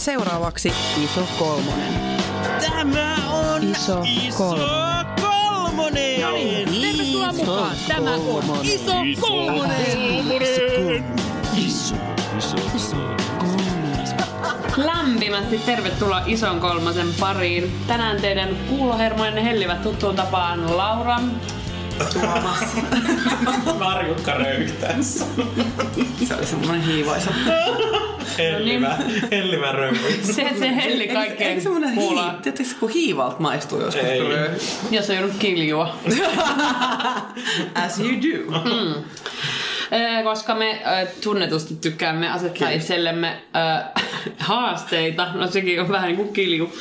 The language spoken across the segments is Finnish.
Seuraavaksi iso kolmonen. Tämä on Iso kolmonen. kolmonen. Tervetuloa mukaan. Tämä on iso kolmonen. Iso, iso, iso. Lämpimästi tervetuloa ison kolmosen pariin. Tänään teidän kuulohermoinen hellivät tuttuun tapaan Laura. Marjukka röyhtäessä. Se oli semmoinen hiivaisa. Hellivä, hellivä röyhtäessä. Se, se helli Eikö kaikkeen semmoinen kuuloa, hii... Tiedättekö, kun hiivalta maistuu joskus? Ei. Ei. jos on joudut kiljua. As you do. Ee, Koska me ö, tunnetusti tykkäämme asettaa itsellemme ö, haasteita, no sekin on vähän niin kuin kilju.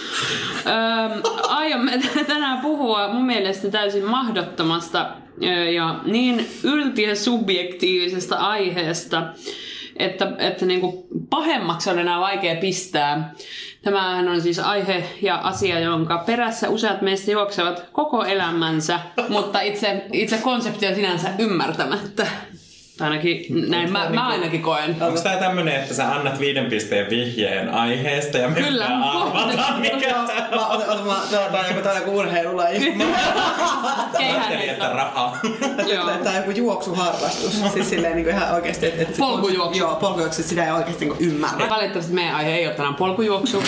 Aiomme tänään puhua mun mielestä täysin mahdottomasta ja niin yltiö subjektiivisesta aiheesta, että, että niin kuin pahemmaksi on enää vaikea pistää. Tämähän on siis aihe ja asia, jonka perässä useat meistä juoksevat koko elämänsä, mutta itse, itse konsepti on sinänsä ymmärtämättä. Ainakin näin mä, mä ainakin koen. Onko tää tämmönen, että sä annat viiden pisteen vihjeen aiheesta ja me Kyllä. pitää arvata, mikä tää on? Mä otan, otan, mä, tää on joku, tää on joku urheilulaji. Ajattelin, että rahaa. Joo. Tää on joku juoksuharrastus. Siis silleen niin ihan oikeesti. Et, et, Polkujuoksu. Joo, polkujuoksu. Sitä ei oikeesti niin ymmärrä. Valitettavasti meidän aihe ei ole tänään polkujuoksu,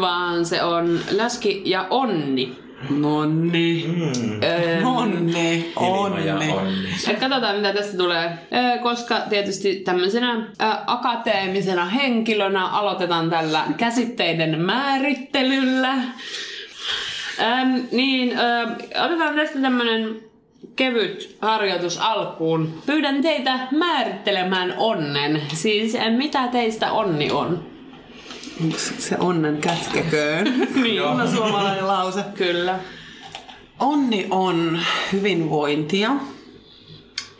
vaan se on läski ja onni. Nonni. Mm. Öö, Onni, onni. katsotaan mitä tästä tulee, Öö, koska tietysti tämmöisenä akateemisena henkilönä aloitetaan tällä käsitteiden määrittelyllä. Niin otetaan tästä tämmönen kevyt harjoitus alkuun. Pyydän teitä määrittelemään onnen. Siis mitä teistä onni on? Se onnen kätkeköön. Niin. On suomalainen lause. Kyllä. Onni on hyvinvointia,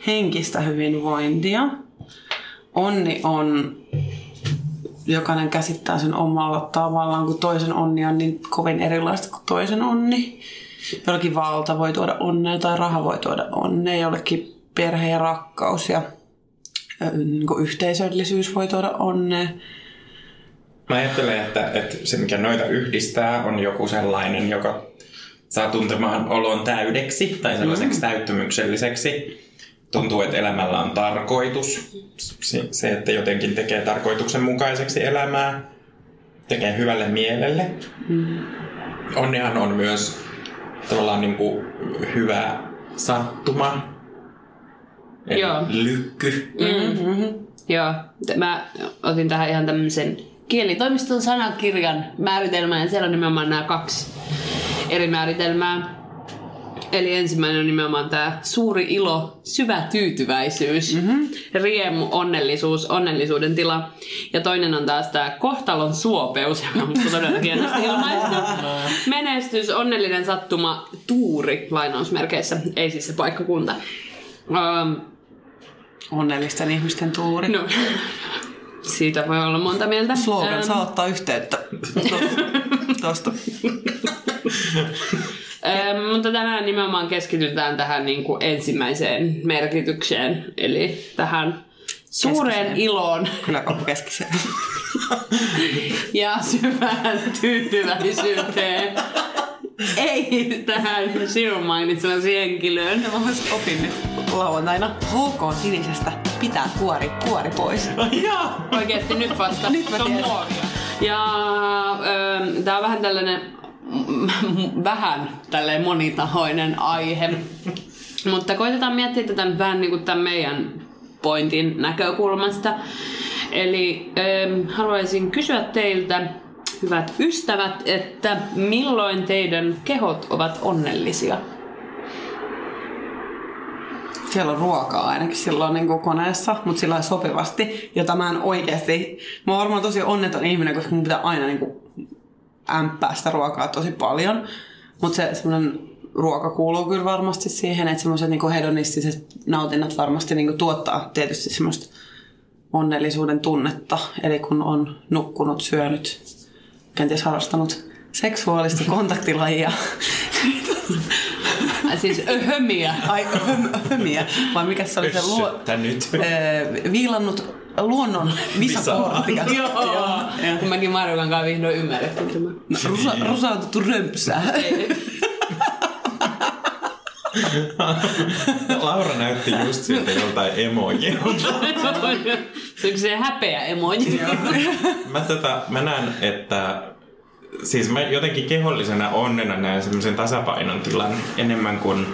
henkistä hyvinvointia. Onni on, jokainen käsittää sen omalla tavallaan, kun toisen onni on niin kovin erilaista kuin toisen onni. Jollakin valta voi tuoda onnea tai raha voi tuoda onnea, jollekin perhe ja rakkaus ja niin kuin yhteisöllisyys voi tuoda onnea. Mä ajattelen, että, että se mikä noita yhdistää on joku sellainen, joka saa tuntemaan olon täydeksi tai sellaiseksi mm. täyttymykselliseksi. Tuntuu, että elämällä on tarkoitus. Se, että jotenkin tekee tarkoituksenmukaiseksi elämää, tekee hyvälle mielelle. Mm. Onnehan on myös tavallaan niin kuin hyvä sattuma. Joo. lykky. Mm-hmm. Joo, t- mä otin tähän ihan tämmöisen kielitoimiston sanakirjan määritelmän ja siellä on nimenomaan nämä kaksi eri määritelmää. Eli ensimmäinen on nimenomaan tämä suuri ilo, syvä tyytyväisyys, mm-hmm. riemu, onnellisuus, onnellisuuden tila. Ja toinen on taas tämä kohtalon suopeus, joka on todella hienosti ilmaistu. Menestys, onnellinen sattuma, tuuri lainausmerkeissä, ei siis se paikkakunta. Um, Onnellisten ihmisten tuuri. No, siitä voi olla monta mieltä. Slogan Ähm, saa ottaa yhteyttä tuosta. ähm, mutta tänään nimenomaan keskitytään tähän niin kuin ensimmäiseen merkitykseen, eli tähän suureen Keskiseen. iloon Kyläkauppakeskiseen. ja syvään tyytyväisyyteen. Ei tähän sinun mainitsemasi henkilöön. Mä myös opin nyt lauantaina HK Sinisestä pitää kuori, kuori pois. Joo. Oikeesti nyt vasta. Nyt mä tiedän. Ja ö, tää on vähän tällainen mm, vähän tälleen monitahoinen aihe. Mutta koitetaan miettiä tätä nyt vähän niin kuin tämän meidän pointin näkökulmasta. Eli ö, haluaisin kysyä teiltä, hyvät ystävät, että milloin teidän kehot ovat onnellisia? Siellä on ruokaa ainakin silloin niin koneessa, mutta sillä sopivasti, jota mä en oikeasti... Mä oon varmaan tosi onneton ihminen, koska mun pitää aina niin kuin ämppää sitä ruokaa tosi paljon. Mutta se semmoinen ruoka kuuluu kyllä varmasti siihen, että semmoiset niinku hedonistiset nautinnat varmasti niinku tuottaa tietysti semmoista onnellisuuden tunnetta. Eli kun on nukkunut, syönyt, kenties harrastanut seksuaalista kontaktilajia. Ai Siis öhömiä. Ai höm- hömiä, vai mikä se oli se luo, nyt. Viilannut luonnon visakorttia. Joo. Kun mäkin Marjukan kanssa vihdoin ymmärrettiin tämän. Rusa, rusautettu römpsää. Laura näytti just siltä joltain emojilta. Se on se häpeä emoji. Mä, tätä, mä näen, että siis mä jotenkin kehollisena onnena näen semmoisen tasapainon tilan enemmän kuin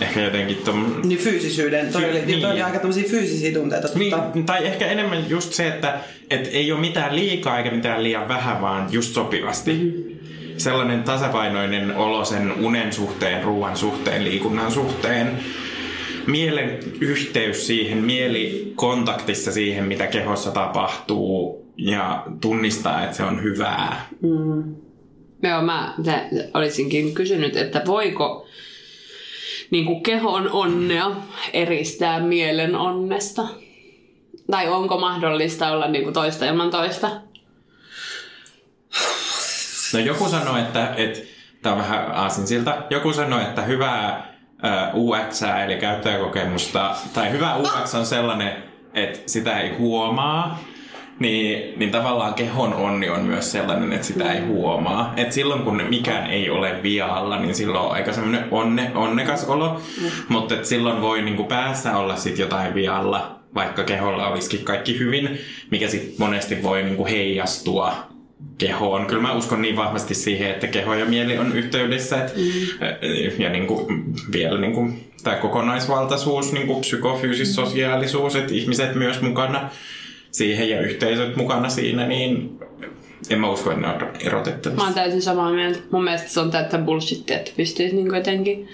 ehkä jotenkin tom, Niin fyysisyyden, toi Fy- oli, niin. toi oli aika tämmöisiä fyysisiä tunteita. Niin, tai ehkä enemmän just se, että et ei ole mitään liikaa eikä mitään liian vähän, vaan just sopivasti. Mm-hmm. Sellainen tasapainoinen olo sen unen suhteen, ruoan suhteen, liikunnan suhteen. Mielen yhteys siihen, mieli kontaktissa siihen, mitä kehossa tapahtuu ja tunnistaa, että se on hyvää. Joo, mä olisinkin kysynyt, että voiko niin kuin kehon onnea eristää mielen onnesta? Tai onko mahdollista olla niin kuin toista ilman toista? No joku sanoi, että, että tämä on vähän aasinsilta, joku sanoi, että hyvää UX, eli käyttäjäkokemusta, tai hyvä UX on sellainen, että sitä ei huomaa, niin, niin tavallaan kehon onni on myös sellainen, että sitä ei huomaa. Et silloin kun mikään ei ole vialla, niin silloin on aika semmoinen onne, onnekas olo, mm. mutta silloin voi niinku päässä olla sit jotain vialla, vaikka keholla olisikin kaikki hyvin, mikä sitten monesti voi niinku heijastua kehoon. Kyllä mä uskon niin vahvasti siihen, että keho ja mieli on yhteydessä. Et, mm. Ja niin kuin, vielä niin kuin, tämä kokonaisvaltaisuus, niin kuin psykofyysis, sosiaalisuus, että ihmiset myös mukana siihen ja yhteisöt mukana siinä, niin en mä usko, että ne on Mä erotettavissa. oon täysin samaa mieltä. Mun mielestä se on täyttä bullshittia, että pystyisi niin jotenkin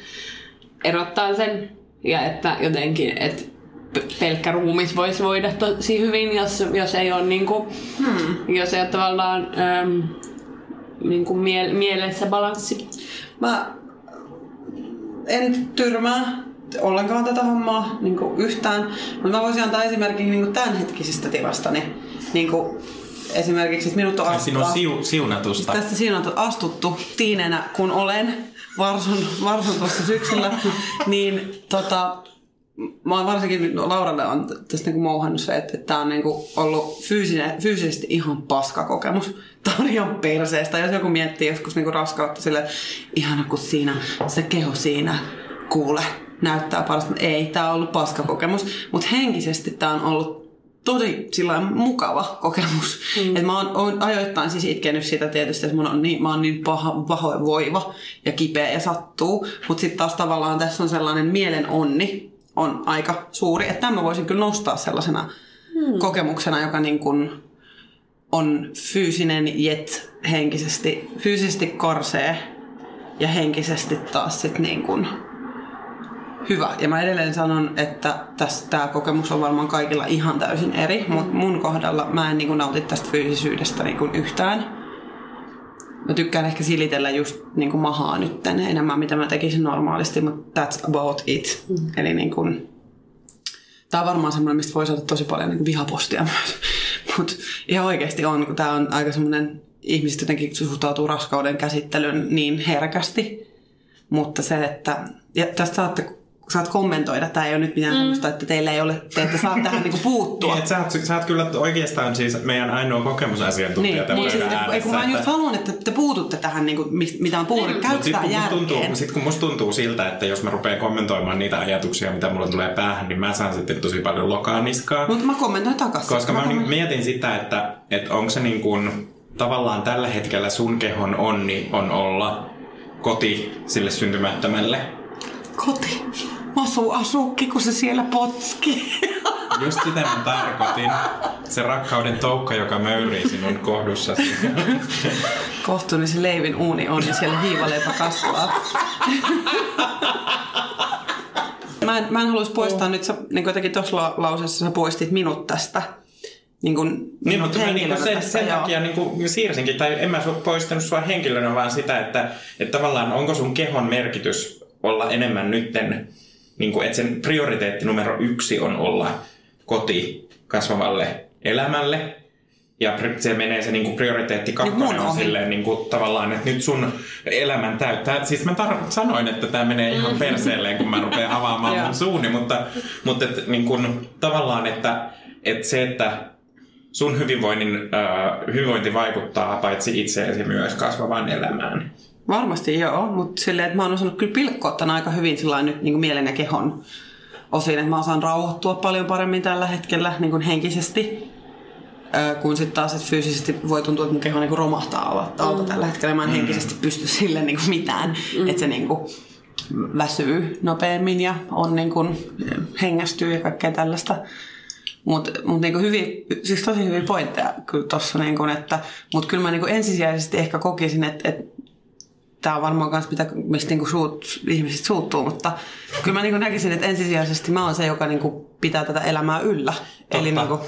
erottaa sen. Ja että jotenkin, että pelkkä ruumis voisi voida tosi hyvin, jos, jos ei ole niin kuin, hmm. jos ei ole tavallaan äm, niin kuin mie- mielessä balanssi. Mä en tyrmää ollenkaan tätä hommaa niin kuin yhtään, mutta mä voisin antaa esimerkin niin kuin tämänhetkisestä tilastani. Niin kuin esimerkiksi, että minut on Ja astu- Sinun siu, siunatusta. Tästä siinä on astuttu tiineenä, kun olen varsun, varsun tuossa syksyllä, niin tota, mä oon varsinkin Lauralle on tästä niinku mouhannut se, että, että tää on niinku ollut fyysinen, fyysisesti ihan paska kokemus. Tää on ihan perseestä. Jos joku miettii joskus niinku raskautta sille, ihana kun siinä, se keho siinä, kuule, näyttää parasta. Ei, tää on ollut paska kokemus. Mutta henkisesti tää on ollut tosi sillä mukava kokemus. Mm. Et mä oon, oon ajoittain siis itkenyt sitä tietysti, että mun on niin, mä oon niin paha, pahoin voiva ja kipeä ja sattuu. Mutta sitten taas tavallaan tässä on sellainen mielen onni on aika suuri. Että tämä voisin kyllä nostaa sellaisena mm. kokemuksena, joka niin kuin on fyysinen jet henkisesti, fyysisesti korsee ja henkisesti taas sit niin kuin hyvä. Ja mä edelleen sanon, että tämä kokemus on varmaan kaikilla ihan täysin eri, mutta mun kohdalla mä en niin kuin nauti tästä fyysisyydestä niin kuin yhtään. Mä tykkään ehkä silitellä just niin kuin mahaa nytten enemmän, mitä mä tekisin normaalisti, mutta that's about it. Mm. Eli niin kuin, tää on varmaan semmoinen, mistä voi saada tosi paljon niin kuin vihapostia myös. Mutta ihan oikeasti on, kun tää on aika semmoinen, ihmiset jotenkin suhtautuu raskauden käsittelyyn niin herkästi. Mutta se, että, ja tästä saatte saat kommentoida. Tämä ei ole nyt mitään mm. semmoista, että teillä ei ole, te ette saa tähän niinku puuttua. Niin, että sä, oot, sä oot kyllä oikeastaan siis meidän ainoa kokemusasiantuntija Niin, tämän niin siis, ei, kun mä ääressä, just haluan, että te puututte tähän, niin kuin, mitä on sitten kun, musta tuntuu, järkeen. sit kun musta tuntuu siltä, että jos mä rupean kommentoimaan niitä ajatuksia, mitä mulle tulee päähän, niin mä saan sitten tosi paljon lokaa niskaa. Mutta mä kommentoin takaisin. Koska mä kommentoin. mietin sitä, että, että onko se niin kuin, tavallaan tällä hetkellä sun kehon onni on olla koti sille syntymättömälle. Koti. Masu asukki, kun se siellä potski. Just sitä mä tarkoitin. Se rakkauden toukka, joka möyrii sinun kohdussasi. Kohtuun, se leivin uuni on ja siellä hiivaleipä kasvaa. Mä en, mä en haluaisi poistaa nyt, sä, niin jotenkin tuossa la- lauseessa sä poistit minut tästä. niin kuin, Niin, mutta mä niin henkilönä sen, sen joo. takia niin kuin siirsinkin, tai en mä poistanut sua henkilönä, vaan sitä, että, että tavallaan onko sun kehon merkitys olla enemmän nytten, niin kuin, että sen prioriteetti numero yksi on olla koti kasvavalle elämälle, ja se menee se niin kuin prioriteetti kakkonen mun on silleen niin kuin, tavallaan, että nyt sun elämän täyttää. Siis mä tar- sanoin, että tämä menee ihan perseelleen, kun mä rupean avaamaan mun suuni, mutta, mutta et, niin kuin, tavallaan, että, että se, että sun hyvinvoinnin, äh, hyvinvointi vaikuttaa paitsi itseesi myös kasvavaan elämään. Varmasti joo, mutta silleen, että mä oon osannut kyllä pilkkoa tämän aika hyvin sillä nyt niin kuin mielen ja kehon osin, että mä osaan rauhoittua paljon paremmin tällä hetkellä niin kuin henkisesti. Kun sitten taas, että fyysisesti voi tuntua, että mun keho niin kuin romahtaa alta, alta tällä hetkellä. Mä en henkisesti pysty sille niin kuin mitään, että se niin kuin väsyy nopeammin ja on niin kuin, hengästyy ja kaikkea tällaista. Mutta mut niinku hyvin, siis tosi hyviä pointteja kyllä tossa, niinku, että, mutta kyllä mä niinku ensisijaisesti ehkä kokisin, että, että tämä on varmaan myös mitä, mistä niinku suut, ihmiset suuttuu, mutta kyllä mä niinku näkisin, että ensisijaisesti mä oon se, joka niinku pitää tätä elämää yllä. Eli niinku,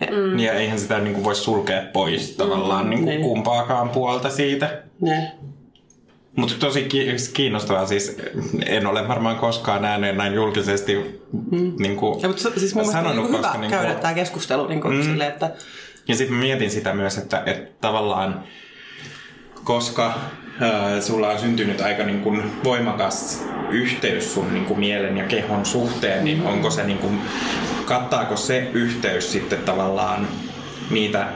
Mm. Ja eihän sitä niin kuin voi sulkea pois tavallaan niin kuin niin. kumpaakaan puolta siitä. ne. Mutta tosi ki- kiinnostavaa siis, en ole varmaan koskaan ääneen näin julkisesti mm. niin kuin Ja, mutta siis mun sanonut, niinku hyvä koska niin käydä kuin, tämä keskustelu niinku mm. silleen, että Ja sitten mietin sitä myös, että, että tavallaan, koska ää, sulla on syntynyt aika niin kuin voimakas yhteys sun niin kuin mielen ja kehon suhteen, niin onko se niin kuin, kattaako se yhteys sitten tavallaan niitä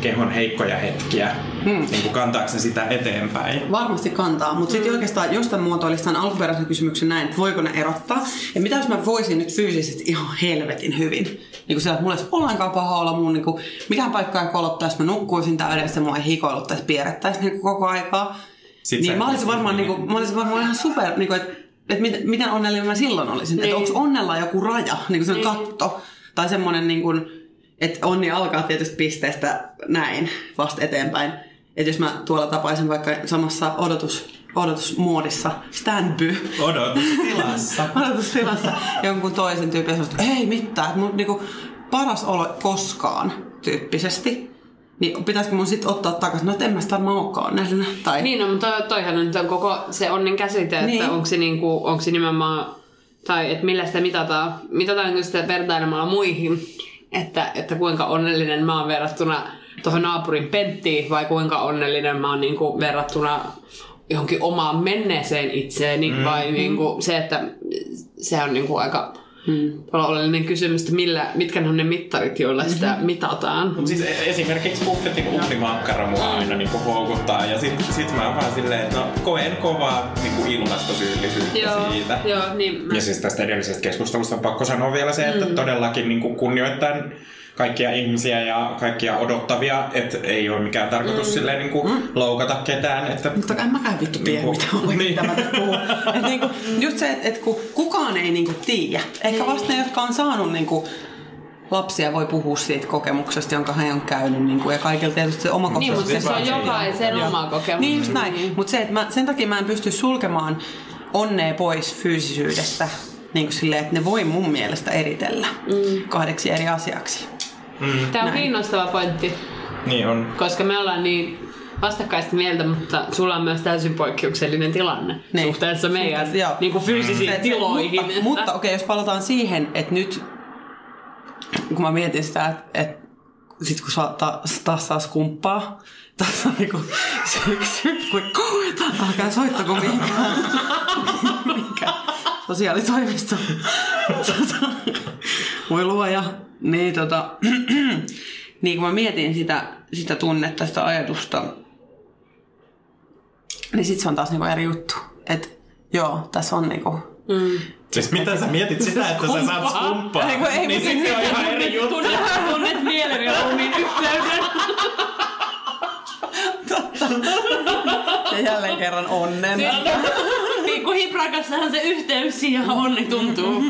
kehon heikkoja hetkiä, hmm. niin kuin kantaako se sitä eteenpäin? Varmasti kantaa, mutta sitten oikeastaan, jos tämän muotoilisi tämän alkuperäisen kysymyksen näin, että voiko ne erottaa, ja mitä jos mä voisin nyt fyysisesti ihan helvetin hyvin, niin kuin sillä, että mulla ei olisi ollenkaan paha olla mun, niin kuin, mikään paikka ei kolottaisi, mä nukkuisin täydellisesti, mua ei hikoiluttaisi, pierrettäisi niin kuin koko aikaa, Sit sä niin mä olisin olisi varmaan, niin niin- kuin, mä olisin varmaan ihan super, niin kuin, että, että miten, miten onnellinen mä silloin olisin, niin. että Niin. onko onnella joku raja, niin kuin se katto, tai semmoinen niin kuin, että onni alkaa tietystä pisteestä näin vasta eteenpäin. Että jos mä tuolla tapaisin vaikka samassa odotus, odotusmuodissa, standby, Odotustilassa. odotustilassa jonkun toisen tyypin, että ei mitään, että mun niinku, paras olo koskaan tyyppisesti. Niin pitäisikö mun sitten ottaa takaisin, no että en mä sitä varmaan olekaan onnellinen. Tai, Niin, no, mutta toihan on nyt on koko se onnen käsite, että Niin. onko se, niinku, onko se nimenomaan, tai että millä sitä mitataan, mitataan sitä vertailemalla muihin, että, että kuinka onnellinen mä oon verrattuna tuohon naapurin Penttiin, vai kuinka onnellinen mä oon niinku verrattuna johonkin omaan menneeseen itseeni, mm. vai niinku se, että se on niinku aika mm. oleellinen kysymys, että millä, mitkä ne on ne mittarit, joilla sitä Mm-hmm. mitataan. Mut siis e- esimerkiksi buffetin uhrimakkara mua aina niinku houkuttaa ja sit, sit mä oon vaan silleen, että no koen kovaa niinku ilmastosyyllisyyttä siitä. joo, niin mä- Ja siis tästä edellisestä keskustelusta on pakko sanoa vielä se, että mm. todellakin niin kunnioittain kaikkia ihmisiä ja kaikkia odottavia, että ei ole mikään tarkoitus mm. silleen niin kuin mm. loukata ketään. Että Mutta en mäkään vittu tiedä, Niinku- mitä Niin. tämä tässä puhuu. Et niinku, just se, että et kun kukaan ei niinku tiedä. Ehkä vasta ne, jotka on saanut niinku, lapsia voi puhua siitä kokemuksesta, jonka he on käynyt. Niinku, ja kaikilla tietysti se oma Niin, kokemus. mutta se on Joo. jokaisen Joo. oma kokemus. Niin just näin. Mutta se, että mä, sen takia mä en pysty sulkemaan onnea pois fyysisyydestä. Niin kuin silleen, että ne voi mun mielestä eritellä mm. kahdeksi eri asiaksi. Tämä on Näin. kiinnostava pointti, niin on. koska me ollaan niin vastakkaista mieltä, mutta sulla on myös täysin poikkeuksellinen tilanne Niin. suhteessa meidän Joo. niin kuin fyysisiin Se- se- tiloihin. Mutta, että- mutta okei, jos palataan siihen, että nyt kun mä mietin sitä, että, että sit kun saa taas, taas saa skumppaa, taas on niinku syksy, kun alkaa soittako mihinkään, mihinkään sosiaalitoimisto. Voi luoja. Niin, tota, niin kun mä mietin sitä, sitä tunnetta, sitä ajatusta, niin sit se on taas niinku eri juttu. Että joo, tässä on niinku... Siis mitä sä mietit sitä, että sä saat skumppaa? Ei, ei, niin sit se on ihan eri juttu. Tunnet, tunnet mielen ja ruumiin yhteyden. Ja jälleen kerran onnen. Niin kuin hiprakassahan se yhteys ja onni tuntuu.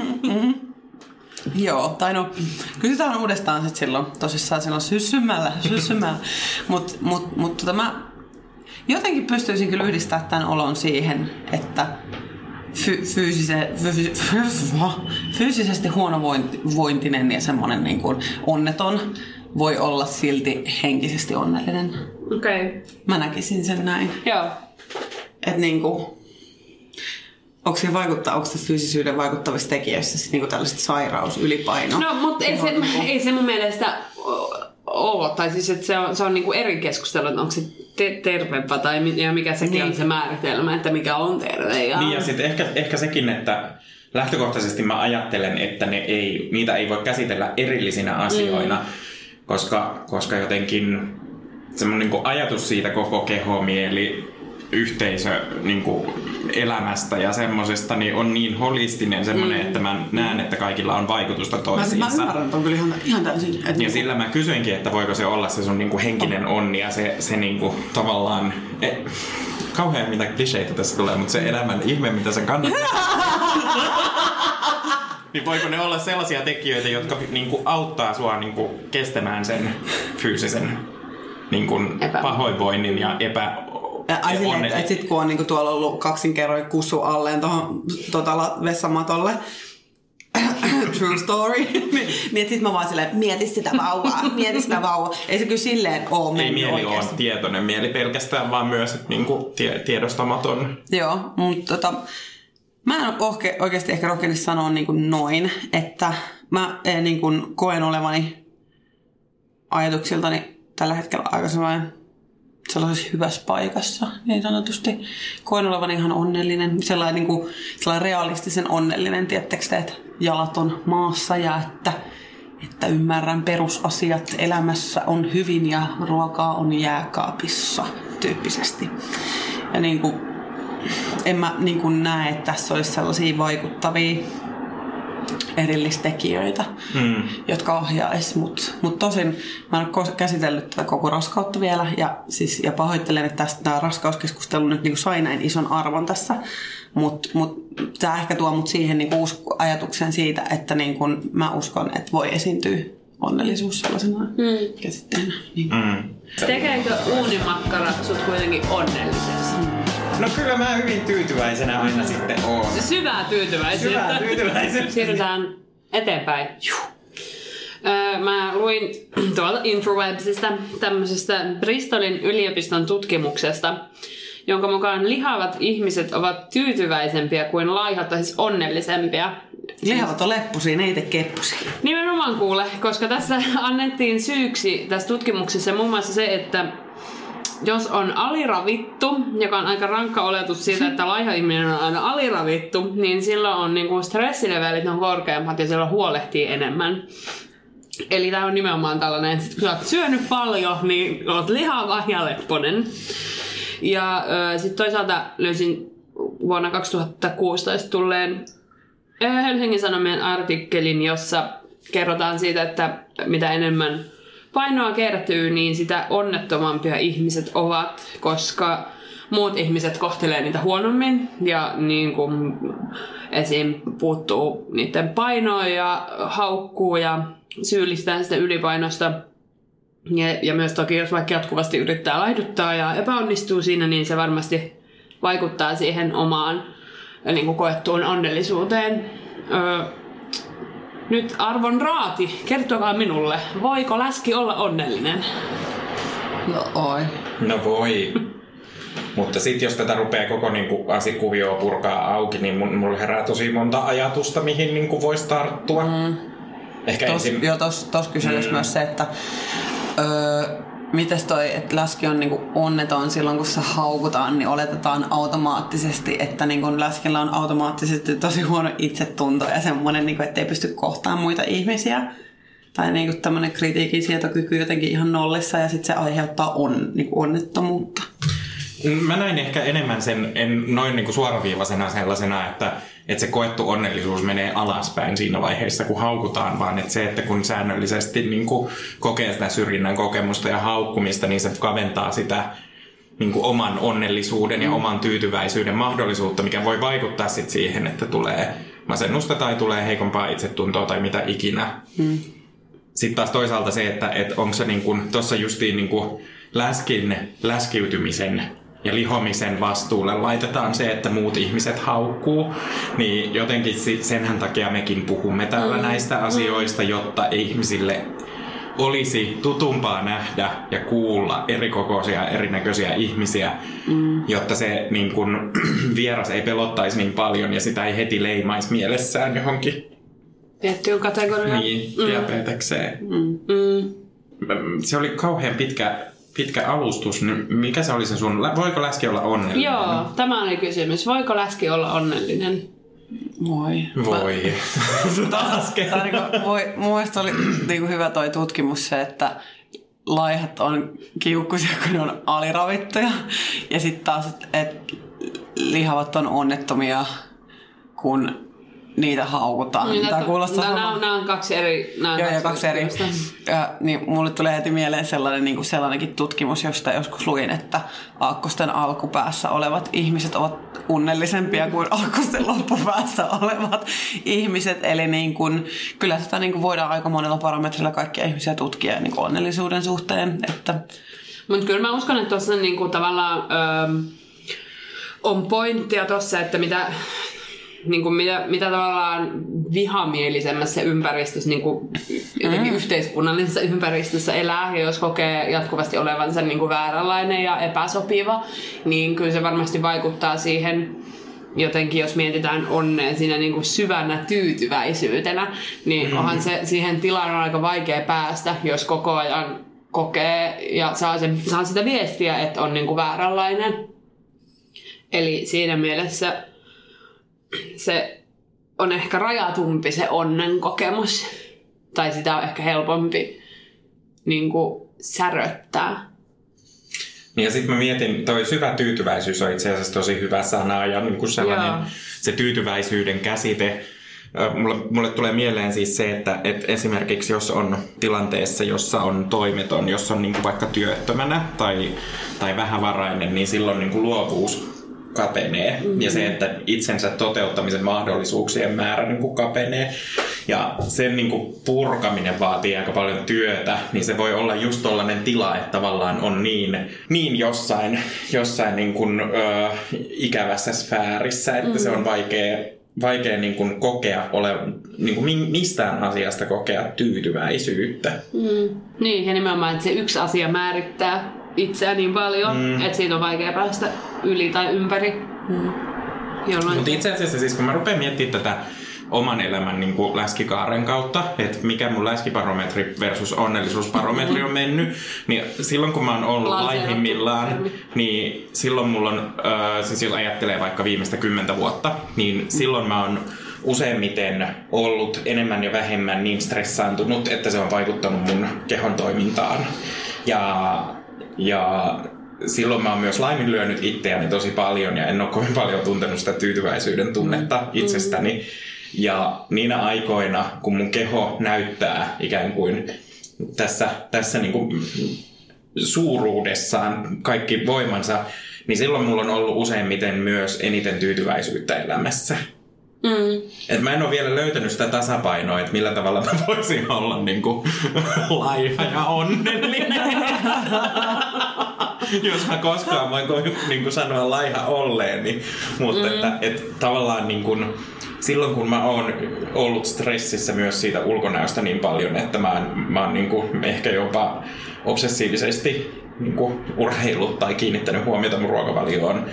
Joo, tai no, kysytään uudestaan sitten silloin, tosissaan silloin syssymällä, syssymällä. Mutta mut, mut, tota mä jotenkin pystyisin kyllä yhdistämään tämän olon siihen, että fy, fyysise, fy, fy, fyysisesti huonovointinen ja semmoinen niin kuin onneton voi olla silti henkisesti onnellinen. Okei. Okay. Mä näkisin sen näin. Joo. Että niinku, onko se vaikuttaa, onko se fyysisyyden vaikuttavissa tekijöissä sit niinku tällaiset sairaus, ylipaino? No, mutta ei se, ei se mun mielestä ole. Tai siis, että se on, se on niinku eri keskustelu, että onko se te- terveempä tai mi- ja mikä sekin Niin. on se määritelmä, että mikä on terve. Ja... Niin ja sitten ehkä, ehkä sekin, että lähtökohtaisesti mä ajattelen, että ne ei, niitä ei voi käsitellä erillisinä asioina, mm. koska, koska jotenkin semmoinen niin ajatus siitä koko keho, mieli, yhteisö niin kuin elämästä ja semmosesta niin on niin holistinen semmoinen, mm. että mä näen, että kaikilla on vaikutusta Mä, toisiinsa. mä ymmärrän ton kyllä ihan, ihan täysin. Et Ja niinku- sillä mä kysyinkin, että voiko se olla se sun niinku henkinen onni ja se, se niinku tavallaan... E, kauhean mitä kliseitä tässä tulee, mutta se elämän ihme, mitä sä kannat. niin voiko ne olla sellaisia tekijöitä, jotka niinku auttaa sua niinku kestämään sen fyysisen niinku Epä- pahoinvoinnin ja epä... Ja Ai silleen, että, että sit kun on niinku tuolla ollut kaksin kerroin kussu alleen tuohon tota, vessamatolle, true story, niin, niin sit mä vaan silleen, mieti sitä vauvaa, mieti sitä vauvaa. Ei se kyllä silleen oo Ei mennyt mieli ole oikeesti. tietoinen mieli pelkästään, vaan myös niinku tie, tiedostamaton. Joo, mutta tota, mä en ohke, oikeasti ehkä rohkenisi sanoa niin kuin noin, että mä eh, niin kuin koen olevani ajatuksiltani tällä hetkellä aika sellainen sellaisessa hyvässä paikassa, niin sanotusti. Koen olevani ihan onnellinen, sellainen, niin kuin, sellainen realistisen onnellinen, tiettekö te, että jalat on maassa ja että, että ymmärrän perusasiat elämässä on hyvin ja ruokaa on jääkaapissa tyyppisesti. Ja niin kuin, en mä niin kuin näe, että tässä olisi sellaisia vaikuttavia erillistekijöitä, Mm. jotka ohjaisi. Mutta mut tosin mä en ole käsitellyt tätä koko raskautta vielä ja, siis, ja pahoittelen, että tästä tämä raskauskeskustelu nyt niin sai näin ison arvon tässä. Mutta mut, tämä ehkä tuo mut siihen niin usko, ajatuksen siitä, että niin kun mä uskon, että voi esiintyä onnellisuus sellaisena mm. käsitteenä. Niin. Mm. Tekeekö uunimakkara sut kuitenkin onnelliseksi? No kyllä mä hyvin tyytyväisenä aina sitten oon. Syvää tyytyväisyyttä. Syvää tyytyväisyyttä. Siirrytään eteenpäin. Öö, mä luin tuolta Infowebsista tämmöisestä Bristolin yliopiston tutkimuksesta, jonka mukaan lihavat ihmiset ovat tyytyväisempiä kuin laihat, tai siis onnellisempia. Lihavat on leppusia, ne ei tee keppusia. Nimenomaan kuule, koska tässä annettiin syyksi tässä tutkimuksessa muun muassa se, että jos on aliravittu, joka on aika rankka oletus siitä, että laiha ihminen on aina aliravittu, niin silloin on niinku stressilevelit on korkeammat ja silloin huolehtii enemmän. Eli tämä on nimenomaan tällainen, että kun sä oot syönyt paljon, niin oot lihava ja lepponen. Ja sitten toisaalta löysin vuonna 2016 tulleen Helsingin Sanomien artikkelin, jossa kerrotaan siitä, että mitä enemmän painoa kertyy, niin sitä onnettomampia ihmiset ovat, koska muut ihmiset kohtelee niitä huonommin ja niin kuin esim. puuttuu niiden painoa ja haukkuu ja syyllistää sitä ylipainosta. Ja, ja myös toki, jos vaikka jatkuvasti yrittää laihduttaa ja epäonnistuu siinä, niin se varmasti vaikuttaa siihen omaan niin kuin koettuun onnellisuuteen. Öö, nyt arvon raati, kertokaa minulle, voiko läski olla onnellinen? No oi. No voi. Mutta sitten jos tätä rupeaa koko niinku, asikuvioa purkaa auki, niin mun, mulla herää tosi monta ajatusta, mihin niinku voisi tarttua. Mm. Ehkä Tos, ensin... joo, tos, tos mm. myös se, että öö, mites toi, että läski on niinku onneton silloin, kun se haukutaan, niin oletetaan automaattisesti, että niinku läskillä on automaattisesti tosi huono itsetunto ja semmoinen, niinku, että ei pysty kohtaamaan muita ihmisiä. Tai niinku tämmöinen kritiikin sietokyky jotenkin ihan nollissa ja sitten se aiheuttaa on, niinku onnettomuutta. Mä näin ehkä enemmän sen, en noin niinku suoraviivaisena sellaisena, että, että se koettu onnellisuus menee alaspäin siinä vaiheessa, kun haukutaan, vaan että se, että kun säännöllisesti niinku kokee sitä syrjinnän kokemusta ja haukkumista, niin se kaventaa sitä niin kuin oman onnellisuuden ja oman tyytyväisyyden mahdollisuutta, mikä voi vaikuttaa sit siihen, että tulee masennusta tai tulee heikompaa itsetuntoa tai mitä ikinä. Mm. Sitten taas toisaalta se, että et onko se niin kuin, tuossa justiin niin kuin läskin läskiytymisen ja lihomisen vastuulle laitetaan se, että muut ihmiset haukkuu, niin jotenkin senhän takia mekin puhumme täällä mm. näistä asioista, jotta ihmisille olisi tutumpaa nähdä ja kuulla erikokoisia erinäköisiä ihmisiä, mm. jotta se niin kun, vieras ei pelottaisi niin paljon ja sitä ei heti leimaisi mielessään johonkin Tiettyyn kategoriaan. niin, diabetekseen. Mm. Se oli kauhean pitkä, pitkä alustus. Nyt Mikä se oli se sun... Voiko läski olla onnellinen? Joo, tämä oli kysymys. Voiko läski olla onnellinen? Voi. Voi. Taas on niinku, voi, mun mielestä oli niinku hyvä toi tutkimus se, että laihat on kiukkuisia, kun ne on aliravittuja. Ja sitten taas, että et lihavat on onnettomia, kun niitä haukutaan. Niin, Tämä kuulostaa nää, nää on kaksi eri... Nää on Joo, ja kaksi eri. Ja, niin mulle tulee heti mieleen sellainen, niin kuin sellainenkin tutkimus, josta joskus luin, että aakkosten alkupäässä olevat ihmiset ovat onnellisempia kuin aakkosten loppupäässä olevat ihmiset. Eli niin kuin, kyllä sitä niin kuin voidaan aika monella parametrilla kaikkia ihmisiä tutkia niin kuin onnellisuuden suhteen. Että, Mutta kyllä mä uskon, että tuossa niinku tavallaan öö, on pointtia tuossa, että mitä, niinku mitä, mitä tavallaan vihamielisemmässä ympäristössä, niinku jotenkin yhteiskunnallisessa ympäristössä elää, ja jos kokee jatkuvasti olevansa niinku vääränlainen ja epäsopiva, niin kyllä se varmasti vaikuttaa siihen jotenkin, jos mietitään onnea siinä niin kuin syvänä tyytyväisyytenä, niin mm. onhan se siihen tilaan aika vaikea päästä, jos koko ajan kokee ja saa, sen, saa sitä viestiä, että on niin kuin vääränlainen. Eli siinä mielessä se on ehkä rajatumpi se onnen kokemus. Tai sitä on ehkä helpompi niin kuin säröttää. Niin ja sitten mä mietin, toi syvä tyytyväisyys on itse asiassa tosi hyvä sana ja niin kuin sellainen, Joo. se tyytyväisyyden käsite. Mulle, mulle tulee mieleen siis se, että et esimerkiksi jos on tilanteessa, jossa on toimeton, jos on niin kuin vaikka työttömänä tai, tai vähävarainen, niin silloin niin kuin luovuus kapenee. Mm-hmm. Ja se, että itsensä toteuttamisen mahdollisuuksien määrä niin kuin kapenee. Ja sen niin kuin purkaminen vaatii aika paljon työtä, niin se voi olla just tollainen tila, että tavallaan on niin, niin jossain, jossain niin kuin, ö, ikävässä sfäärissä, että mm-hmm. se on vaikea, vaikea niin kuin kokea ole, niin kuin mi- mistään asiasta kokea tyytyväisyyttä. Mm. Niin, ja nimenomaan, että se yksi asia määrittää itseä niin paljon, mm. että siitä on vaikea päästä yli tai ympäri. Mm. Jolloin... Mutta itse asiassa siis kun mä rupean miettimään tätä oman elämän niin kuin läskikaaren kautta, että mikä mun läskibarometri versus onnellisuusbarometri on mennyt, niin silloin kun mä oon ollut laihimmillaan, niin silloin mulla on, äh, siis jos ajattelee vaikka viimeistä kymmentä vuotta, niin silloin mä oon useimmiten ollut enemmän ja vähemmän niin stressaantunut, että se on vaikuttanut mun kehon toimintaan. Ja, ja silloin mä oon myös laiminlyönyt itseäni tosi paljon ja en ole kovin paljon tuntenut sitä tyytyväisyyden tunnetta itsestäni. Ja niinä aikoina, kun mun keho näyttää ikään kuin tässä, tässä niin kuin suuruudessaan kaikki voimansa, niin silloin mulla on ollut useimmiten myös eniten tyytyväisyyttä elämässä. Mm. Et mä en ole vielä löytänyt sitä tasapainoa, että millä tavalla mä voisin olla niinku laiha ja onnellinen. Jos mä koskaan voin ko- niinku sanoa laiha olleeni. Mutta mm. että, et tavallaan niinku, silloin kun mä oon ollut stressissä myös siitä ulkonäöstä niin paljon, että mä oon, mä oon niinku ehkä jopa obsessiivisesti niinku urheillut tai kiinnittänyt huomiota mun ruokavalioon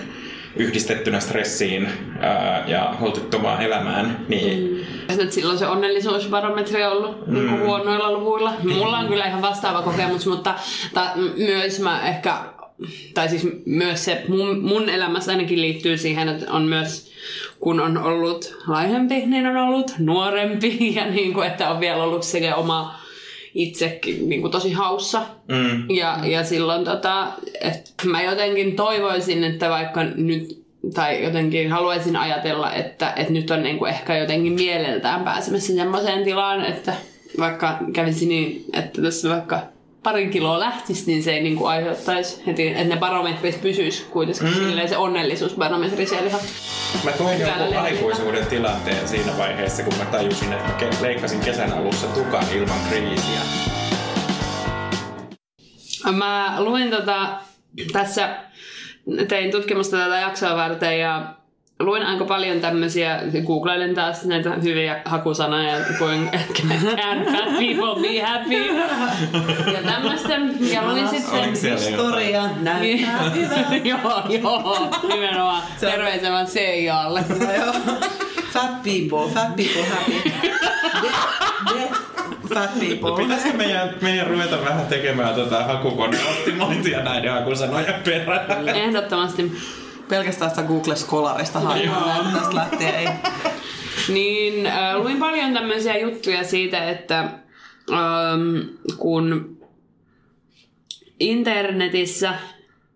yhdistettynä stressiin ää, ja holtittomaan elämään, niin Mm. Että silloin se onnellisuusbarometri on ollut mm. niin huonoilla luvuilla. Mulla on kyllä ihan vastaava kokemus, mutta ta, myös mä ehkä, tai siis myös se mun, mun elämässä ainakin liittyy siihen, että on myös, kun on ollut laihempi, niin on ollut nuorempi ja niin kuin, että on vielä ollut sekä oma itsekin niin kuin tosi haussa. mm, Ja, ja silloin tota, että mä jotenkin toivoisin, että vaikka nyt, tai jotenkin haluaisin ajatella, että, että nyt on niinku ehkä jotenkin mieleltään pääsemässä semmoiseen tilaan, että vaikka kävisi niin, että tässä vaikka parin kiloa lähtisi, niin se ei niinku aiheuttaisi heti, että ne barometrit pysyisi kuitenkin mm. silleen se onnellisuusbarometri siellä ihan. Mä koin levyllä. aikuisuuden tilanteen siinä vaiheessa, kun mä tajusin, että mä leikkasin kesän alussa tukan ilman kriisiä. Mä luin tota, tässä tein tutkimusta tätä jaksoa varten ja luin aika paljon tämmöisiä, googlailin taas näitä hyviä hakusanoja, kuin can fat people be happy ja tämmöistä. Ja luin sitten... Siellä jotain? Historia näyttää joo, joo, nimenomaan. Terveisiä vaan CIAlle. Joo. Fat people, fat people happy. Fat people. Pitäisikö meidän, meidän ruveta vähän tekemään tätä hakukoneoptimointia näiden hakusanojen perään? Ehdottomasti. Pelkästään sitä Google Scholarista haetaan, tästä lähtien ei. Niin, äh, luin paljon tämmöisiä juttuja siitä, että ähm, kun internetissä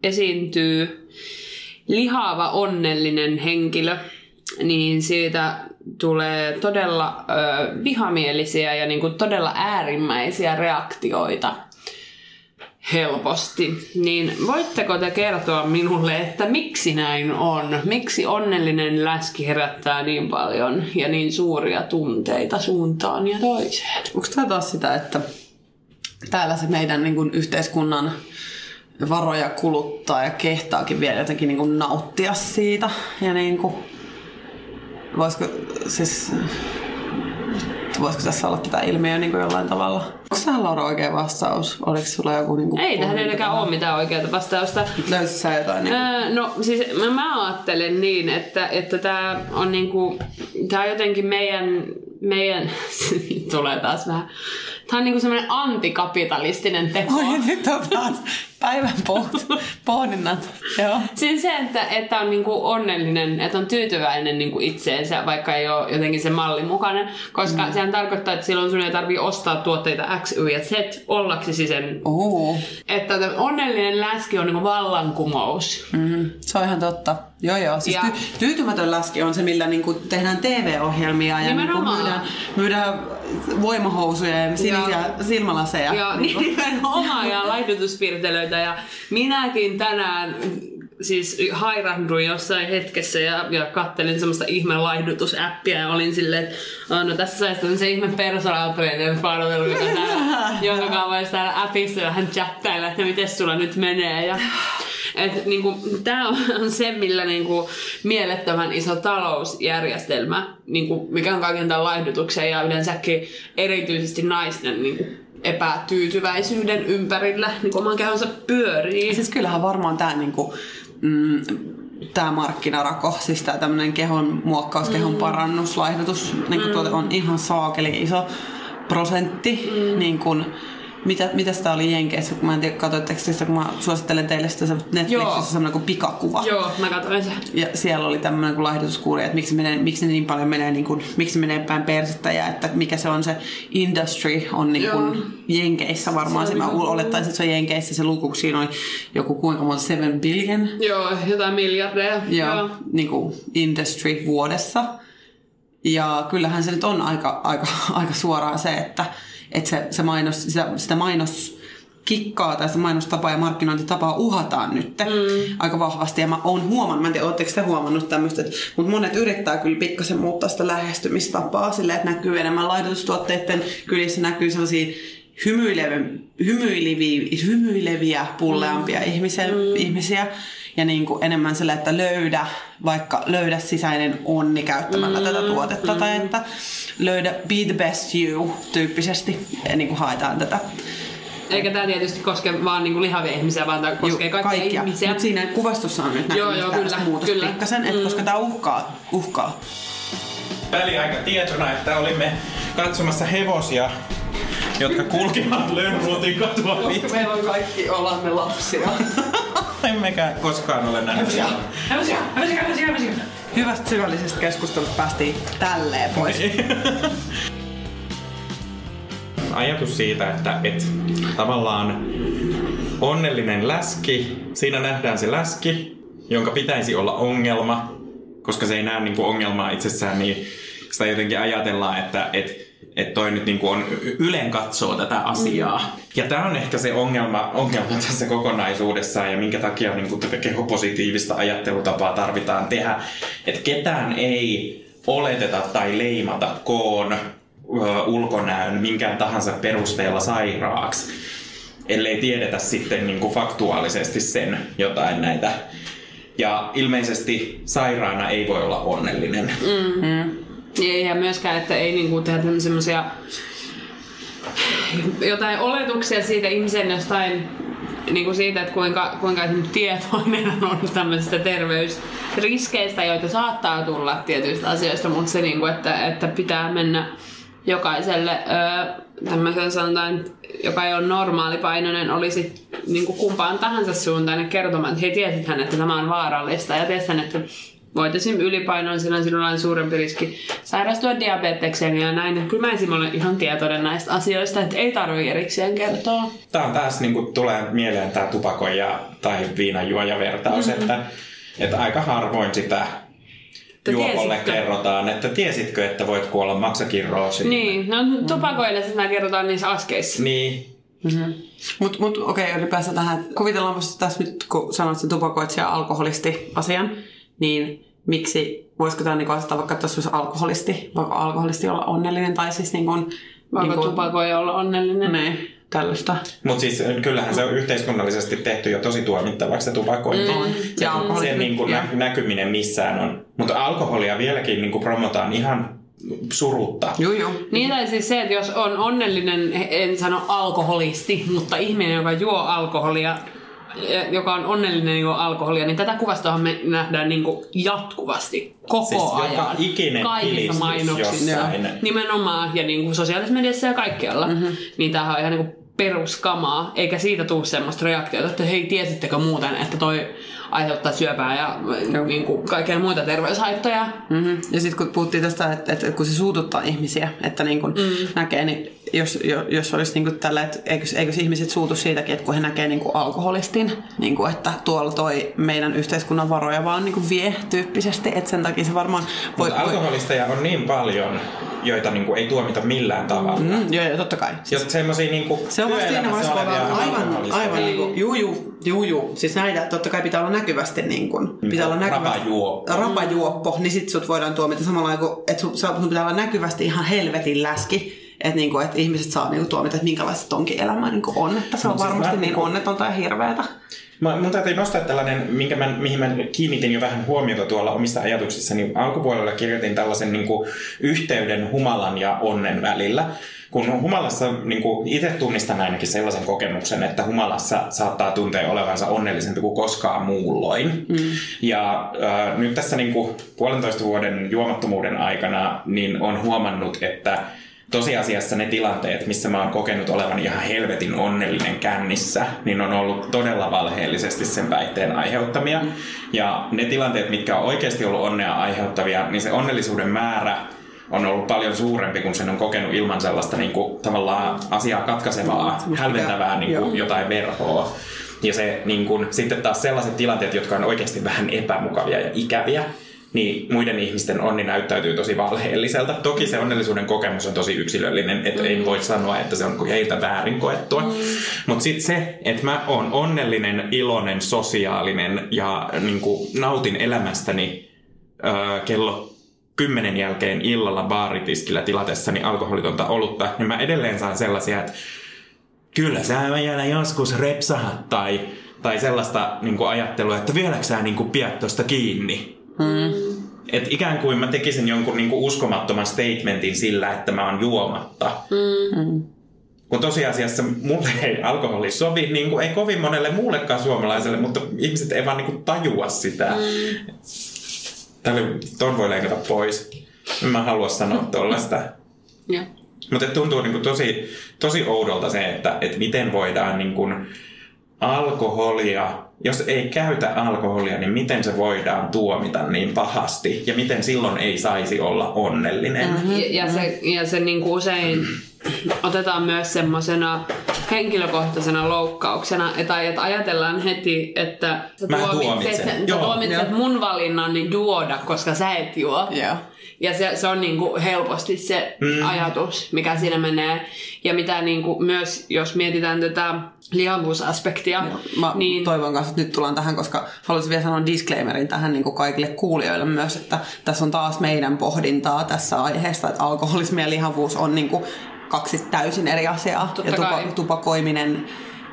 esiintyy lihava onnellinen henkilö, niin siitä tulee todella äh, vihamielisiä ja niinku todella äärimmäisiä reaktioita helposti. Niin voitteko te kertoa minulle, että miksi näin on? Miksi onnellinen läski herättää niin paljon ja niin suuria tunteita suuntaan ja toiseen? Onko tämä taas sitä, että täällä se meidän niin kuin, yhteiskunnan varoja kuluttaa ja kehtaakin vielä jotenkin niin kuin, nauttia siitä? Ja niin kuin, voisiko siis... Voisiko tässä olla tätä ilmiöä niin kuin jollain tavalla? Onko tähän Laura oikea vastaus? Oliko sulla joku... Niin kuin, Ei tähän tietenkään ole mitään oikeaa vastausta. Löysit sä jotain? Niin kuin, Öö, no siis mä, mä ajattelen niin, että, että tämä on niinku, tää on jotenkin meidän, meidän tulee taas vähän, tää on niinku semmoinen antikapitalistinen teko. Oi, nyt on taas päivän poht- pohdinnat. Joo. Siis se, että, että on niinku onnellinen, että on tyytyväinen niinku itseensä, vaikka ei ole jotenkin se mallin mukainen, koska mm. sehän tarkoittaa, että silloin sun ei tarvii ostaa tuotteita X, Y ja Z ollaksesi sen. Uu. Että onnellinen läski on niinku vallankumous. Mm, se on ihan totta. Joo, joo. Siis Ja- ty- tyytymätön läski on se, millä niinku tehdään TV-ohjelmia ja niinku myydään, myydään voimahousuja ja sinisiä Ja- silmälaseja. Ja nimenomaan ja laihdutuspirtelöitä. Ja minäkin tänään siis hairahduin jossain hetkessä ja, ja kattelin semmoista ihme laihdutusäppiä ja olin silleen, että no tässä saisi se ihme personal trainer palvelu, joka täällä, jonka kanssa voisi täällä appissa vähän chattailla, että miten sulla nyt menee. Ja, et, niinku, Tämä on se, millä niinku, mielettömän iso talousjärjestelmä, niinku, mikä on kaiken tämän laihdutuksen ja yleensäkin erityisesti naisten niinku, epätyytyväisyyden ympärillä niin oman kehonsa pyörii. Siis kyllähän varmaan tämä niinku, mm, tää markkinarako, siis tämä tämmöinen kehon muokkaus, Mm. kehon parannus, laihdutus, niinku tuote on ihan saakeli iso prosentti. Mm. Niin kun, mitä, mitä sitä oli Jenkeissä, kun mä en tiedä, katsoitteko sitä, kun mä suosittelen teille sitä Netflixissä Joo. semmoinen kuin pikakuva. Joo, mä katsoin sen. Ja siellä oli tämmöinen kuin laihdutuskuuri, että miksi, menee, miksi ne niin paljon menee, niin kuin, miksi menee päin persettä ja että mikä se on se industry on niin kuin Joo. Jenkeissä varmaan. Se, Se mä niinku- olettaisin, että se on Jenkeissä se luku, kun siinä oli joku kuinka monta 7 billion Joo, jotain miljardeja. ja Joo. Niin kuin industry vuodessa. Ja kyllähän se nyt on aika, aika, aika suoraan se, että, että se, se mainos, sitä, sitä mainos kikkaa tai sitä mainostapaa ja markkinointitapaa uhataan nyt mm. aika vahvasti. Ja mä oon huomannut, mä en tiedä, ootteko te huomannut tämmöistä, mutta monet yrittää kyllä pikkasen muuttaa sitä lähestymistapaa silleen, että näkyy enemmän laihdutustuotteiden kylissä, näkyy sellaisia hymyileviä, hymyileviä, hymyileviä pulleampia mm. ihmisiä, mm. ihmisiä. Ja niin kuin enemmän sille, että löydä, vaikka löydä sisäinen onni käyttämällä mm. tätä tuotetta. Mm. Tai että löydä be the best you tyyppisesti ja niin kuin haetaan tätä. Eikä tämä tietysti koske vaan niinku lihavia ihmisiä, vaan tämä koskee Juu, kaikkia, ihmisiä. Mutta siinä kuvastossa on nyt näkynyt Joo, joo, kyllä, muutosta kyllä. pikkasen, että koska tämä uhkaa, uhkaa. Väliaika tietona, että olimme katsomassa hevosia, jotka kulkivat Lönnruutin katua pitkin. meillä on kaikki olamme lapsia. Emmekä koskaan ole nähnyt Hevosia. Hämisiä, hämisiä, hämisiä, hämisiä. Hyvästä syvällisestä keskustelusta päästiin tälleen pois. ajatus siitä, että et, tavallaan onnellinen läski, siinä nähdään se läski, jonka pitäisi olla ongelma, koska se ei näe niin kuin ongelmaa itsessään, niin sitä jotenkin ajatellaan, että et, et toi nyt niin kuin on ylen katsoo tätä asiaa. Mm. Ja tämä on ehkä se ongelma, ongelma tässä kokonaisuudessaan ja minkä takia niin kuin tätä kehopositiivista ajattelutapaa tarvitaan tehdä, että ketään ei oleteta tai leimata koon, ö, ulkonäön minkään tahansa perusteella sairaaksi, ellei tiedetä sitten niin kuin faktuaalisesti sen jotain näitä Ja ilmeisesti sairaana ei voi olla onnellinen. Ei, ja myöskään, että ei niinku tehdä semmoisia jotain oletuksia siitä ihmisen jostain niin kuin siitä, että kuinka, kuinka tietoinen on tämmöisistä terveysriskeistä, joita saattaa tulla tietyistä asioista, mutta se, niin kuin, että, että pitää mennä jokaiselle öö, tämmöisen sanotaan, joka ei ole normaalipainoinen, olisi niin kuin kumpaan tahansa suuntaan ja kertomaan, että hei, tiesithän, että tämä on vaarallista ja tiesithän, että voit esim. ylipainoon, sillä sinulla on suurempi riski sairastua diabetekseen ja näin. Kyllä mä esim. olen ihan tietoinen näistä asioista, että ei tarvitse erikseen kertoa. Tämä on taas niin kuin, tulee mieleen tämä tupakoija tai viinanjuoja vertaus, mm-hmm. että, että aika harvoin sitä juopolle tiesitkö? kerrotaan, että tiesitkö, että voit kuolla maksakirroosiin. Niin, no tupakoille mm. nämä kerrotaan niissä askeissa. Niin. Mutta mut, okei, okay, ylipäänsä tähän, että kuvitellaan tässä nyt, kun sanoit sen tupakoitsija alkoholisti asian, niin miksi, voisiko tämä niinku asettaa vaikka, että jos olisi alkoholisti, voiko alkoholisti olla onnellinen, tai siis niin kuin, Voiko niin kuin, tupakoija olla onnellinen? niin, tällaista. Mutta siis kyllähän se on yhteiskunnallisesti tehty jo tosi tuomittavaksi se tupakointi. On. Ja alkoholismi. Sen niin kuin ja- nä- näkyminen missään on. Mutta alkoholia vieläkin niin kuin promotaan ihan surutta. Juu, juu. Niin tai siis se, että jos on onnellinen, en sano alkoholisti, mutta ihminen, joka juo alkoholia, ja- joka on onnellinen juo alkoholia, niin tätä kuvastoa me nähdään niin kuin jatkuvasti, koko Siis joka ajan. ikinen Kaikissa mainoksissa. jossain. Nimenomaan, ja niin kuin sosiaalisessa mediassa ja kaikkialla. Mm-hmm. Niin tämähän on ihan niin kuin peruskamaa, eikä siitä tule semmoista reaktiota, että hei, tiesittekö muuten, että toi aiheuttaa syöpää ja niin kuin kaikkea muita terveyshaittoja. Mm-hmm. Ja sitten kun puhuttiin tästä, että, että kun se suututtaa ihmisiä, että niin kun mm. näkee, niin jos, jo- jos olisi niin tällä, että eikö, eikö ihmiset suutu siitäkin, että kun he näkee niin alkoholistin, niin kuin, että tuolla toi meidän yhteiskunnan varoja vaan niin vie tyyppisesti, että sen takia se varmaan voi... Mutta alkoholisteja on niin paljon, joita niin kuin ei tuomita millään tavalla. Mm. Mm, joo, joo, totta kai. Jos semmoisia niin kuin Se on vasta siinä vaiheessa, aivan, aivan niin kuin, juu, juu, juu, juu. Siis näitä totta kai pitää olla näkyvästi niin kuin, pitää olla näkyvästi. Rapajuoppo. Rapajuoppo, niin sit sut voidaan tuomita samalla kuin, että sun, sun pitää olla näkyvästi ihan helvetin läski. Että niinku, et ihmiset saa niinku tuomita, että minkälaista tonkin elämä niinku on. Että se on siis varmasti mä niin niinku- onnetonta ja hirveätä. Mä, mun täytyy nostaa tällainen, minkä mä, mihin mä kiinnitin jo vähän huomiota tuolla omissa ajatuksissani. Alkupuolella kirjoitin tällaisen niin kuin, yhteyden humalan ja onnen välillä. Kun humalassa, niin kuin, itse tunnistan ainakin sellaisen kokemuksen, että humalassa saattaa tuntea olevansa onnellisempi kuin koskaan muulloin. Mm. Ja äh, nyt tässä niin kuin, puolentoista vuoden juomattomuuden aikana niin on huomannut, että tosiasiassa ne tilanteet, missä mä oon kokenut olevan ihan helvetin onnellinen kännissä, niin on ollut todella valheellisesti sen väitteen aiheuttamia. Ja ne tilanteet, mitkä on oikeasti ollut onnea aiheuttavia, niin se onnellisuuden määrä on ollut paljon suurempi, kun sen on kokenut ilman sellaista niin kuin, tavallaan asiaa katkaisevaa, Semmoista hälventävää niin kuin, jotain verhoa. Ja se niin kun, sitten taas sellaiset tilanteet, jotka on oikeasti vähän epämukavia ja ikäviä, niin muiden ihmisten onni näyttäytyy tosi valheelliselta. Toki se onnellisuuden kokemus on tosi yksilöllinen, että mm. ei voi sanoa, että se on heiltä väärin koettua. Mm. Mutta sitten se, että mä oon onnellinen, iloinen, sosiaalinen ja niin nautin elämästäni öö, kello kymmenen jälkeen illalla baaritiskillä tilatessani alkoholitonta olutta, niin mä edelleen saan sellaisia, että kyllä sä vielä joskus repsahat tai, tai sellaista niin kuin ajattelua, että vieläkö sä niin kuin pidät tosta kiinni. Mm. Et ikään kuin mä tekisin jonkun niin kuin uskomattoman statementin sillä, että mä oon juomatta. Mm. Kun tosiasiassa mulle ei alkoholi sovi, niin kuin ei kovin monelle muullekaan suomalaiselle, mutta ihmiset ei vaan niin kuin tajua sitä. Mm. Tälle, ton voi leikata pois. En mä halua sanoa tollasta. Joo. Mutta tuntuu niinku tosi, tosi oudolta se, että, että miten voidaan niinku alkoholia, jos ei käytä alkoholia, niin miten se voidaan tuomita niin pahasti ja miten silloin ei saisi olla onnellinen. Mm-hmm. Ja, ja se, ja se niin kuin usein otetaan myös semmoisena henkilökohtaisena loukkauksena, tai että ajatellaan heti, että sä Mä tuomitset, tuomitsen. sä Joo. tuomitset mun valinnani juoda, koska sä et juo. Joo. Ja se, se on niinku helposti se Mm. ajatus, mikä siinä menee. Ja mitä niinku myös, jos mietitään tätä lihavuusaspektia, Mä niin... toivon kanssa, että nyt tullaan tähän, koska haluaisin vielä sanoa disclaimerin tähän niin kuin kaikille kuulijoille myös, että tässä on taas meidän pohdintaa tässä aiheesta, että alkoholismi ja lihavuus on niin kuin kaksi täysin eri asiaa. Totta ja kai. tupakoiminen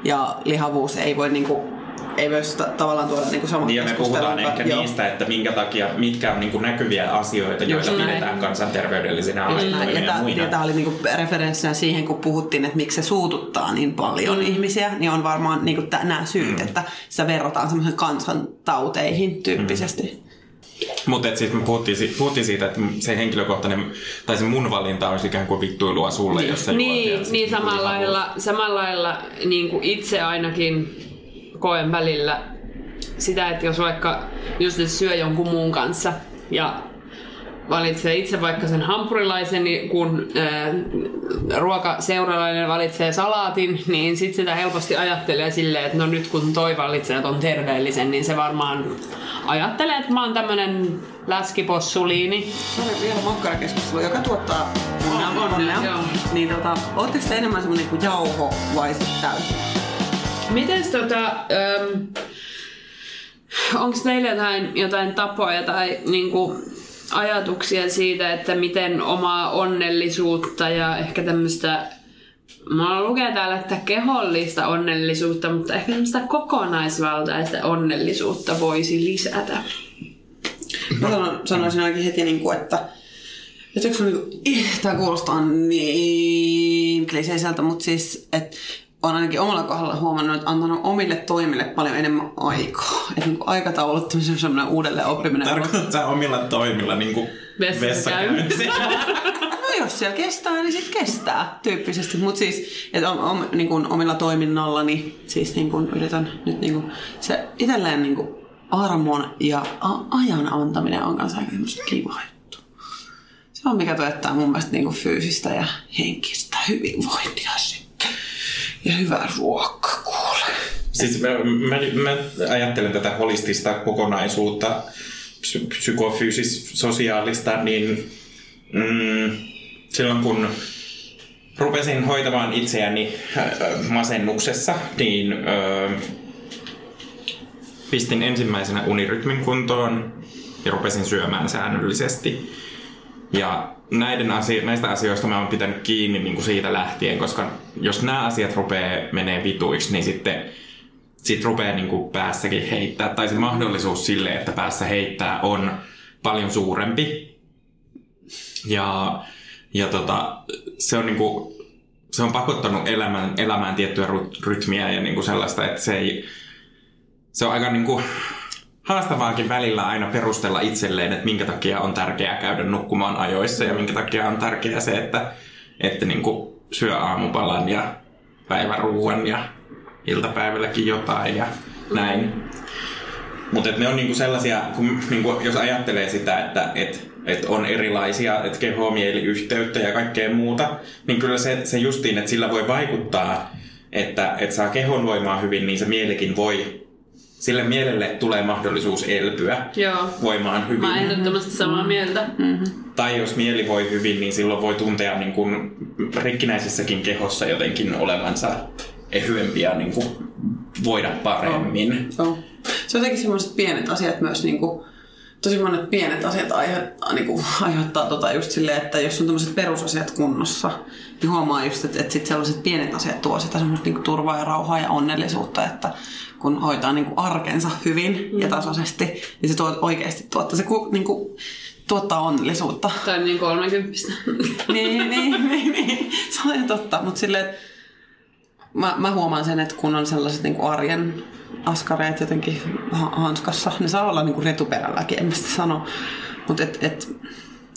ja lihavuus ei voi niin kuin ei myös ta- tavallaan tuoda niinku samaa Niin ja me puhutaan ehkä Joo. niistä, että minkä takia, mitkä on niin kuin näkyviä asioita, joilla näin. pidetään kansanterveydellisinä asioina Näin, ja ja, muina. ja tää oli niinku referenssinä siihen, kun puhuttiin, että miksi se suututtaa niin paljon mm. ihmisiä, niin on varmaan niinku nämä syyt, mm. että sitä verrataan semmoisen kansantauteihin tyyppisesti. Mm. Mutta siis me puhuttiin, si- puhuttiin siitä, että se henkilökohtainen, tai se mun valinta olisi ikään kuin vittuilua sulle, jos sä juot, ja Niin, siis niin niinku samalla lailla, samalla lailla niin kuin itse ainakin koen välillä sitä, että jos vaikka just nyt syö jonkun muun kanssa ja valitsee itse vaikka sen hampurilaisen, niin kun ää, ruokaseuralainen valitsee salaatin, niin sitten sitä helposti ajattelee silleen, että no nyt kun toi valitsee ton terveellisen, niin se varmaan ajattelee, että mä oon tämmönen läskipossuliini. Se oli vielä makkarakeskustelu, joka tuottaa onnea. onnea, onnea. joo. Niin tota, ootteko te enemmän semmonen kuin jauho vai sitten täysin? Mites tota, ähm, onko teillä jotain, jotain tapoja tai niinku, ajatuksia siitä, että miten omaa onnellisuutta ja ehkä tämmöistä Mulla lukee täällä, että kehollista onnellisuutta, mutta ehkä tämmöistä kokonaisvaltaista onnellisuutta voisi lisätä. Mä sanon, sanoisin ainakin heti, niin kuin, että yksi on niin kuin, tämä kuulostaa niin kliseiseltä, mutta siis, että on ainakin omalla kohdalla huomannut, että antanut omille toimille paljon enemmän aikaa. Että niin aikatauluttamisen on semmoinen uudelleen oppiminen. Tarkoitatko sä omilla toimilla niin kuin vessakäyntiä? No jos siellä kestää, niin sitten kestää tyyppisesti. Mutta siis, että om, om, niin kuin omilla toiminnalla, niin siis niin kuin yritän nyt niin kuin, se itselleen niin kuin armon ja a- ajan antaminen on kanssa aika kiva juttu. Se on mikä tuottaa mun mielestä niin kuin fyysistä ja henkistä hyvinvointia sitten. Ja hyvää ruokaa kuule. Siis mä, mä, mä ajattelen tätä holistista kokonaisuutta, psy- psykofyysis, sosiaalista, niin mm, silloin kun rupesin hoitamaan itseäni äh, masennuksessa, niin äh, pistin ensimmäisenä unirytmin kuntoon ja rupesin syömään säännöllisesti. Ja näiden asio- näistä asioista mä oon pitänyt kiinni niin kuin siitä lähtien, koska jos nämä asiat rupeaa menee vituiksi, niin sitten sit rupeaa niin kuin päässäkin heittää, tai se mahdollisuus sille, että päässä heittää, on paljon suurempi. Ja, ja tota, se on niinku, se on pakottanut elämään, elämään tiettyä ry- rytmiä ja niinku sellaista, että se ei, se on aika niinku haastavaakin välillä aina perustella itselleen, että minkä takia on tärkeää käydä nukkumaan ajoissa ja minkä takia on tärkeää se, että, että niinku syö aamupalan ja päiväruuan ja iltapäivälläkin jotain ja näin. Mutta ne on niinku sellaisia, kun, niinku, jos ajattelee sitä, että et, et on erilaisia, että keho, mieli, yhteyttä ja kaikkea muuta, niin kyllä se, se justiin, että sillä voi vaikuttaa, että et saa kehon voimaa hyvin, niin se mielikin voi, sille mielelle tulee mahdollisuus elpyä Joo. voimaan hyvin. Mä ehdottomasti samaa mieltä. Tai jos mieli voi hyvin, niin silloin voi tuntea niin kuin rikkinäisessäkin kehossa jotenkin olevansa ehyempi ja niin kuin voida paremmin. Joo. Se on jotenkin semmoiset pienet asiat myös, niin kuin, tosi monet pienet asiat aiheuttaa, niin kuin, aiheuttaa tota just silleen, että jos on tämmöiset perusasiat kunnossa, niin huomaa just, että, että sit sellaiset pienet asiat tuo sitä semmoista niin kuin, turvaa ja rauhaa ja onnellisuutta, että kun hoitaa niin kuin, arkensa hyvin ja tasaisesti, niin se tuo, oikeasti tuottaa, se ku- niin kuin, tuottaa onnellisuutta. Tai niin kolmekymppistä. niin, niin, niin, niin, se on ihan totta, mutta silleen, että mä, mä huomaan sen, että kun on sellaiset niin arjen askareet jotenkin ha- hanskassa, ne saa olla niin retuperälläkin, en mä sitä sano. Mutta et, et,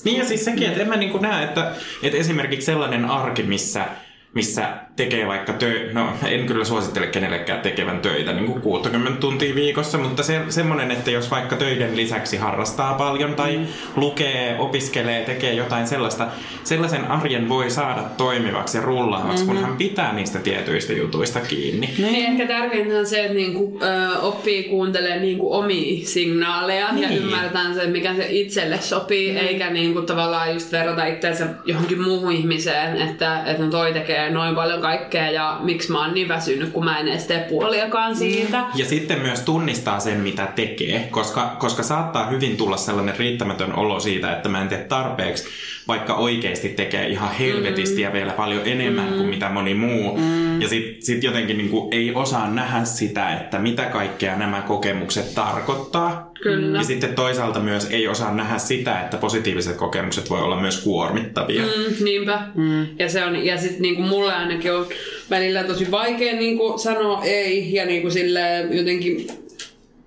Niin ja siis sekin, että en mä niin näe, että, että esimerkiksi sellainen arki, missä, missä tekee vaikka töitä, no en kyllä suosittele kenellekään tekevän töitä niin kuin 60 tuntia viikossa, mutta se, semmoinen, että jos vaikka töiden lisäksi harrastaa paljon tai mm. lukee, opiskelee, tekee jotain sellaista, sellaisen arjen voi saada toimivaksi ja rullaavaksi, mm-hmm. kun hän pitää niistä tietyistä jutuista kiinni. Niin ehkä tärkeintä on se, että niinku, ö, oppii kuuntelemaan niinku omia signaaleja niin. ja Niin. ymmärtää se, mikä se itselle sopii, mm. eikä niinku tavallaan just verrata itseänsä johonkin muuhun ihmiseen, että, että no toi tekee tekee noin paljon kaikkea ja miksi mä oon niin väsynyt, kun mä en edes tee puoliakaan siitä. Ja sitten myös tunnistaa sen, mitä tekee, koska, koska saattaa hyvin tulla sellainen riittämätön olo siitä, että mä en tee tarpeeksi, vaikka oikeasti tekee ihan helvetisti ja vielä paljon enemmän kuin mitä moni muu. Ja sitten sit jotenkin niinku ei osaa nähdä sitä, että mitä kaikkea nämä kokemukset tarkoittaa. Kyllä. Ja sitten toisaalta myös ei osaa nähdä sitä, että positiiviset kokemukset voi olla myös kuormittavia. Mm, niinpä. Mm. Ja, se on, ja sitten niinku mulle ainakin on välillä tosi vaikea niinku sanoa ei ja niinku sille jotenkin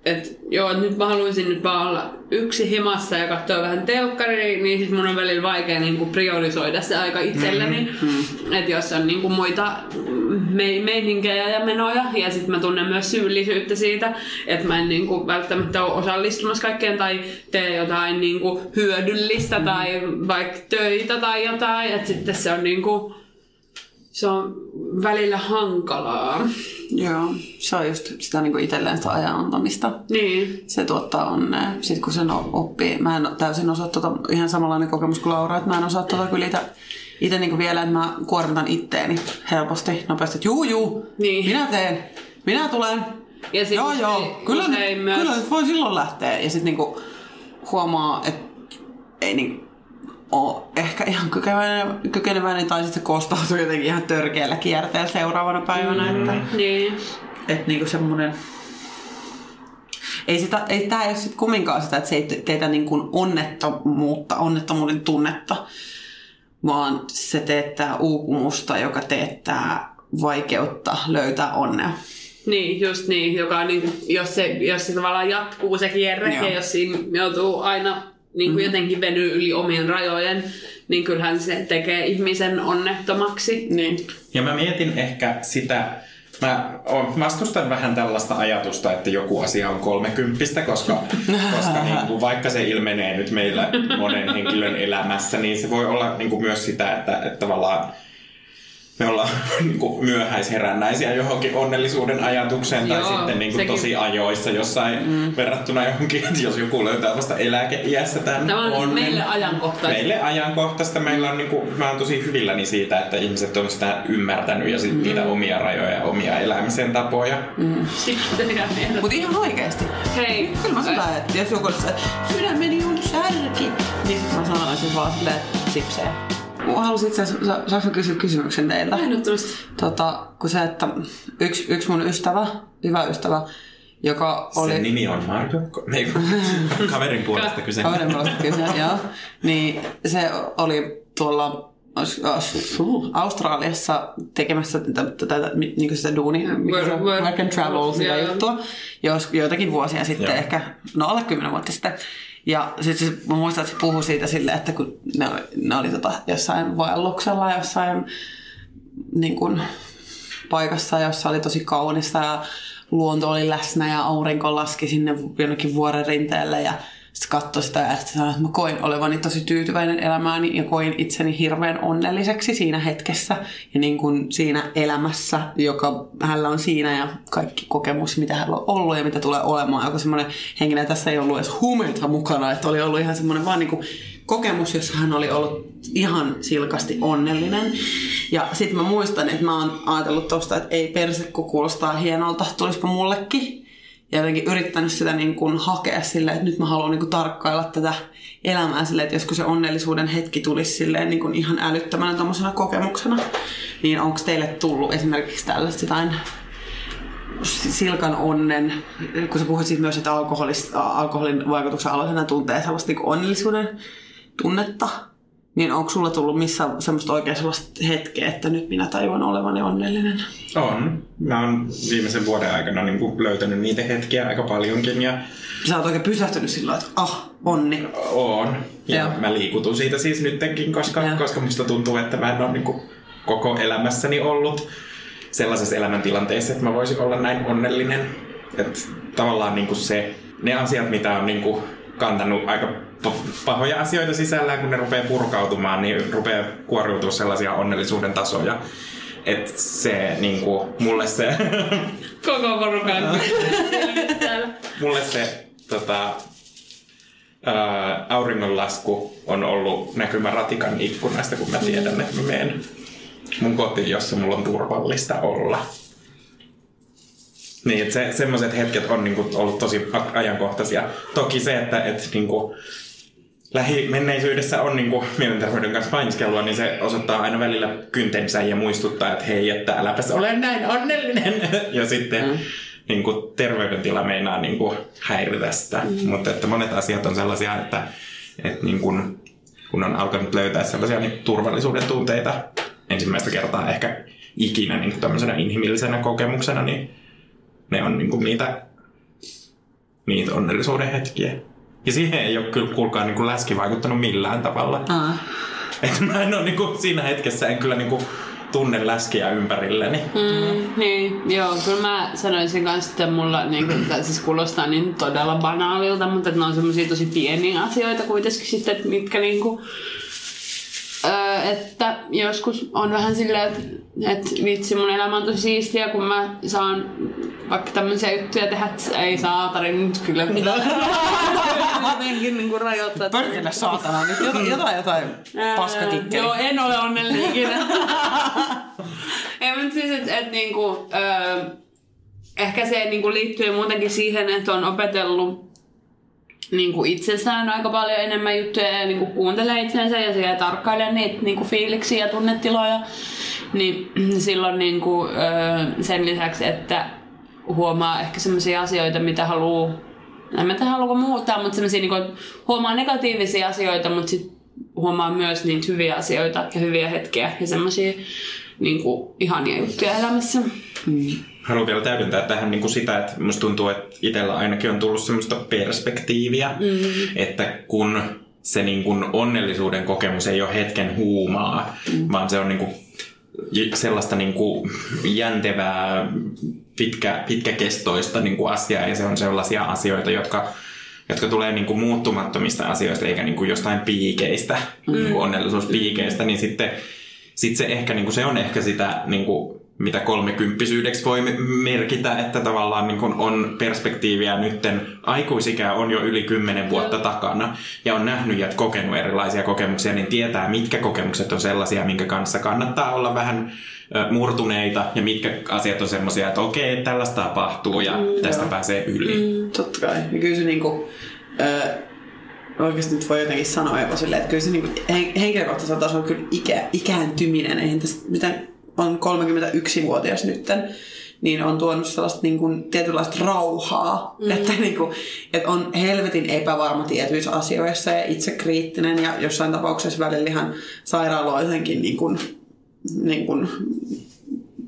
että joo, et nyt mä haluaisin nyt vaan olla yksi himassa ja katsoa vähän telkkaria, niin sit mun on välillä vaikea niinku priorisoida se aika itselleni. Mm-hmm. Että jos on niinku muita me- meininkejä ja menoja, ja sitten mä tunnen myös syyllisyyttä siitä, että mä en niinku välttämättä ole osallistumassa kaikkeen tai tee jotain niinku hyödyllistä mm-hmm. tai vaikka töitä tai jotain, että sitten se on niinku se on välillä hankalaa. Joo, se on just sitä niin itselleen sitä ajan antamista. Niin. Se tuottaa onnea. Sitten kun sen oppii, mä en täysin osaa tuota, ihan samanlainen kokemus kuin Laura, että mä en osaa tuota kyllä itse, itse niin vielä, että mä kuormitan itteeni helposti, nopeasti, että juu juu, Niin. minä teen, minä tulen. Ja sit joo joo, kyllä, usein nyt, myös- kyllä nyt voi silloin lähteä. Ja sitten niinku huomaa, että ei niin ole ehkä ihan kykeneväinen, kykeneväinen tai sitten se kostautuu jotenkin ihan törkeällä kierteellä seuraavana päivänä. Mm. Että, Niin. että niinku semmoinen... Ei, sitä, ei tämä ei ole sit kumminkaan sitä, että se ei te- teetä niin kuin onnettomuutta, onnettomuuden tunnetta, vaan se teettää uupumusta, joka teettää vaikeutta löytää onnea. Niin, just niin, joka on niin, jos, se, jos se tavallaan jatkuu se kierre Joo. ja jos siinä joutuu aina niin kuin jotenkin venyy yli omien rajojen, niin kyllähän se tekee ihmisen onnettomaksi. Niin. Ja mä mietin ehkä sitä, mä oon- vastustan vähän tällaista ajatusta, että joku asia on kolmekymppistä, koska, koska niin kuin, vaikka se ilmenee nyt meillä monen henkilön elämässä, niin se voi olla niin kuin myös sitä, että, että tavallaan me ollaan niin kuin myöhäisherännäisiä johonkin onnellisuuden ajatukseen tai Joo, sitten niin kuin sekin. tosi ajoissa jossain mm. verrattuna johonkin, että jos joku löytää vasta eläkeiässä tämän Tämä on onnen. meille ajankohtaista. Meille ajankohtaista. Meillä on, niinku, mä oon tosi hyvilläni siitä, että ihmiset on sitä ymmärtänyt ja sit mm. niitä omia rajoja ja omia elämisen tapoja. Mm. Sitten ihan ehdot- Mutta ihan oikeasti. Hei, Kyllä mä sanon, että jos joku sydämeni on särki, niin mä sanoisin vaan silleen, että sipsejä. Mä halusin itse asiassa, sa- saanko mä kysyä kysymyksen teiltä? ehdottomasti. Tota, kun se, että yksi, yksi mun ystävä, hyvä ystävä, joka oli... Sen nimi on Marjo. Ei, kaverin puolesta kyse. Kaverin puolesta kyse, joo. Niin se oli tuolla Australiassa tekemässä tätä, tätä niin sitä duunia, mikä se on? Work- work and travel, sitä joo. juttua, jos, joitakin vuosia sitten, Joo. ehkä, no alle kymmenen vuotta sitten. Ja sitten mä muistan, että se puhui siitä silleen, että kun ne oli, ne oli tota, jossain vaelluksella, jossain niin kuin, paikassa, jossa oli tosi kaunista ja luonto oli läsnä ja aurinko laski sinne jonnekin vuoren rinteelle ja sitten katsoi sitä ja sitten sanoi, että mä koin olevani tosi tyytyväinen elämääni ja koin itseni hirveän onnelliseksi siinä hetkessä ja niin kuin siinä elämässä, joka hänellä on siinä ja kaikki kokemus, mitä hänellä on ollut ja mitä tulee olemaan. Joku semmoinen henkilö, tässä ei ollut edes huumeita mukana, että oli ollut ihan semmoinen vaan niin kuin kokemus, jossa hän oli ollut ihan silkasti onnellinen. Ja sitten mä muistan, että mä oon ajatellut tosta, että ei perse, kun kuulostaa hienolta, tulispa mullekin. Ja jotenkin yrittänyt sitä niin kuin hakea silleen, että nyt mä haluan niin kuin tarkkailla tätä elämää silleen, että joskus se onnellisuuden hetki tulisi silleen niin kuin ihan älyttömänä tommosena kokemuksena. Niin onko teille tullut esimerkiksi tällaista jotain silkan onnen, kun sä puhuit siitä myös, että alkoholin vaikutuksen alaisena tuntee sellaista niin onnellisuuden tunnetta, niin onko sulla tullut missään semmoista oikein sellaista hetkeä, että nyt minä tajuan olevani onnellinen? On. Mä oon viimeisen vuoden aikana niin kuin löytänyt niitä hetkiä aika paljonkin ja Sä oot oikein pysähtynyt silloin, että ah, onni. oon. Ja Joo. mä liikutun siitä siis nyttenkin, koska, Joo. koska musta tuntuu, että mä en ole niin kuin koko elämässäni ollut sellaisessa elämäntilanteessa, että mä voisin olla näin onnellinen. Että tavallaan niin kuin se, ne asiat, mitä on niin kuin kantanut aika pa- pahoja asioita sisällään, kun ne rupeaa purkautumaan, niin rupeaa kuoriutua sellaisia onnellisuuden tasoja. Että se, niin kuin, mulle se, Koko porukan mulle se tota, ää, auringonlasku on ollut näkymä ratikan ikkunasta, kun mä tiedän, että mä menen mun koti, jossa mulla on turvallista olla. Niin, että se, semmoiset hetket on niinku ollut tosi ajankohtaisia. Toki se, että et, niinku, lähimenneisyydessä on niinku mielenterveyden kanssa painiskelua, niin se osoittaa aina välillä kyntensä ja muistuttaa, että hei, että äläpäs ole näin onnellinen. ja sitten mm. niinku, terveydentila meinaa niinku, häiritä sitä. Mm. Mutta että monet asiat on sellaisia, että et, niinku, kun on alkanut löytää sellaisia niin turvallisuuden tunteita ensimmäistä kertaa ehkä ikinä niin tämmöisenä inhimillisenä kokemuksena, niin ne on niin kuin niitä, niitä onnellisuuden hetkiä. Ja siihen ei ole kyllä kuulkaa niin kuin läski vaikuttanut millään tavalla. Aa. Että mä en ole niin kuin, siinä hetkessä en kyllä niin kuin, tunne läskiä ympärilleni. Mm, niin, joo, kyllä mä sanoisin kanssa, että mulla niin kuin, tämä siis kuulostaa niin todella banaalilta, mutta että ne on semmoisia tosi pieniä asioita kuitenkin sitten, että mitkä niin kuin, että joskus on vähän silleen, että, että vitsi mun elämä on tosi siistiä, kun mä saan vaikka tämmöisiä juttuja tehdä, että ei saatari nyt kyllä mitään. Jotenkin niin kuin rajoittaa. Pörkele saatana nyt. Jotain, jotain, jotain paskakikkeli. Joo, en ole onnellinen ikinä. Ei, mutta siis, että et, niinku, öö, ehkä se niinku liittyy muutenkin siihen, että on opetellut niinku itsessään aika paljon enemmän juttuja ja niinku kuuntelee itsensä ja siellä tarkkailee niitä niinku fiiliksiä ja tunnetiloja. Niin silloin niinku, öö, sen lisäksi, että huomaa ehkä sellaisia asioita, mitä haluaa en mä tiedä haluaako muuttaa, mutta semmoisia niinku, huomaa negatiivisia asioita, mutta sit huomaa myös niitä hyviä asioita ja hyviä hetkiä ja semmoisia niinku, ihania juttuja elämässä. Haluan vielä täydentää tähän niin kuin sitä, että musta tuntuu, että itsellä ainakin on tullut semmoista perspektiiviä, mm. että kun se niin kuin onnellisuuden kokemus ei ole hetken huumaa, mm. vaan se on niin kuin sellaista niin kuin jäntevää, pitkä, pitkäkestoista niin kuin asiaa ja se on sellaisia asioita, jotka jotka tulee niin kuin muuttumattomista asioista eikä niin kuin jostain piikeistä, mm. niin kuin onnellisuuspiikeistä, niin sitten sit se, ehkä, niin kuin se on ehkä sitä, niin kuin, mitä kolmekymppisyydeksi voi merkitä, että tavallaan niin kuin on perspektiiviä nytten, aikuisikää on jo yli kymmenen vuotta takana ja on nähnyt ja kokenut erilaisia kokemuksia, niin tietää, mitkä kokemukset on sellaisia, minkä kanssa kannattaa olla vähän murtuneita ja mitkä asiat on semmoisia, että okei, tällaista tapahtuu ja mm, tästä joo. pääsee yli. Mm. Totta kai. Ja kyllä se niinku, ö, oikeasti nyt voi jotenkin sanoa jopa silleen, että kyllä se niinku, hen, henkilökohtaisella tasolla kyllä ikä, ikääntyminen, eihän tässä mitään, on 31-vuotias nytten, niin on tuonut sellaista niin kuin, tietynlaista rauhaa, mm. että, niin kuin, että on helvetin epävarma tietyissä asioissa ja itsekriittinen ja jossain tapauksessa välillä ihan sairaaloisenkin niin kuin, niin kuin,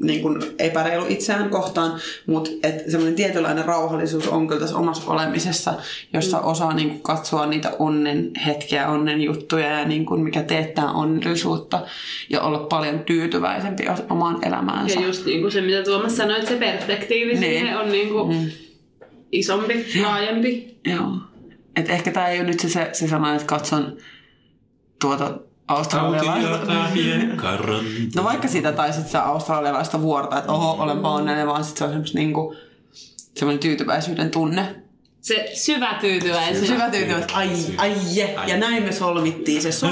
niin kuin epäreilu itseään kohtaan, mutta semmoinen tietynlainen rauhallisuus on kyllä tässä omassa olemisessa, jossa mm. osaa niin kuin katsoa niitä onnen hetkiä, onnen juttuja ja niin kuin mikä teettää onnellisuutta ja olla paljon tyytyväisempi omaan elämäänsä. Ja just niin kuin se, mitä Tuomas sanoi, että se perspektiivi Niin. siihen on niin kuin Mm. isompi, laajempi. Joo. Et ehkä tämä ei ole nyt se, se, se sana, että katson tuota australialaista. No vaikka sitä tai sitten se australialaista vuorta, että oho, olenpa onnellinen, vaan sitten se on semmoista niinku, semmoinen tyytyväisyyden tunne. Se syvä tyytyväisyys. Syvä tyytyväisyys, ai, ai je, ja näin me solmittiin se sun.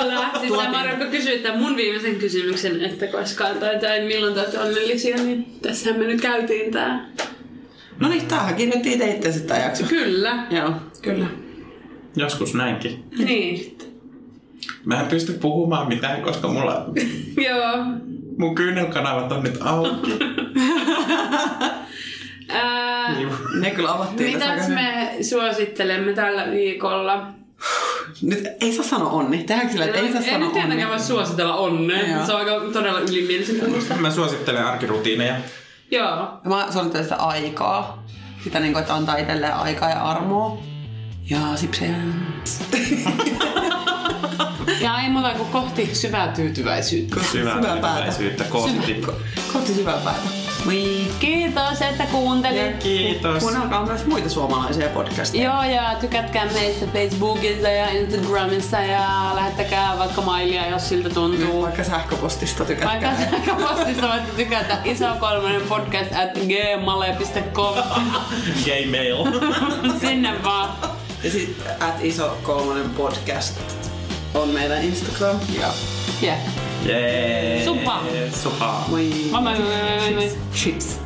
Kyllä. Siis sä Marko kysyit tämän mun viimeisen kysymyksen, että koskaan tai, tai milloin te olette onnellisia, niin tässähän me nyt käytiin tää. No niin, tämähän kirjoitti itse tämä jakso. Kyllä. Joo, kyllä. Joskus näinkin. Niin. Mä en pysty puhumaan mitään, koska mulla Joo. mun kyynelkanavat on nyt auki. Ää, Ne kyllä avattiin mitäs hyvin. me suosittelemme tällä viikolla? Nyt ei saa sanoa onni. Tehdäänkö sillä, että ei saa en sanoa nyt onni? tietenkään voi suositella onnea. Se on aika todella ylimielisen kuulosta. Mä suosittelen arkirutiineja. Joo. Mä suosittelen sitä aikaa. Sitä niin kuin, että antaa itselleen aikaa ja armoa. Ja sipsejä. Ja ei muuta kuin kohti syvää tyytyväisyyttä. Syvää Syvää päätä. tyytyväisyyttä kohti. Kohti syvää päätä. Moi. Kiitos, että kuuntelit. Kiitos. Kuunnelkaa myös muita suomalaisia podcasteja. Joo, ja tykätkää meistä Facebookissa ja Instagramissa ja lähettäkää vaikka mailia, jos siltä tuntuu. Vaikka sähköpostista Vaikka tykätkää. sähköpostista voitte tykätä iso kolmonen podcast at gmail.com. Gay mail. Sinne vaan. Ja sit at iso kolmonen podcast on meidän Instagram. Ja Yeah. Jee. Supa. Supa. Voi. Vai, vai, vai, vai, vai. Chips.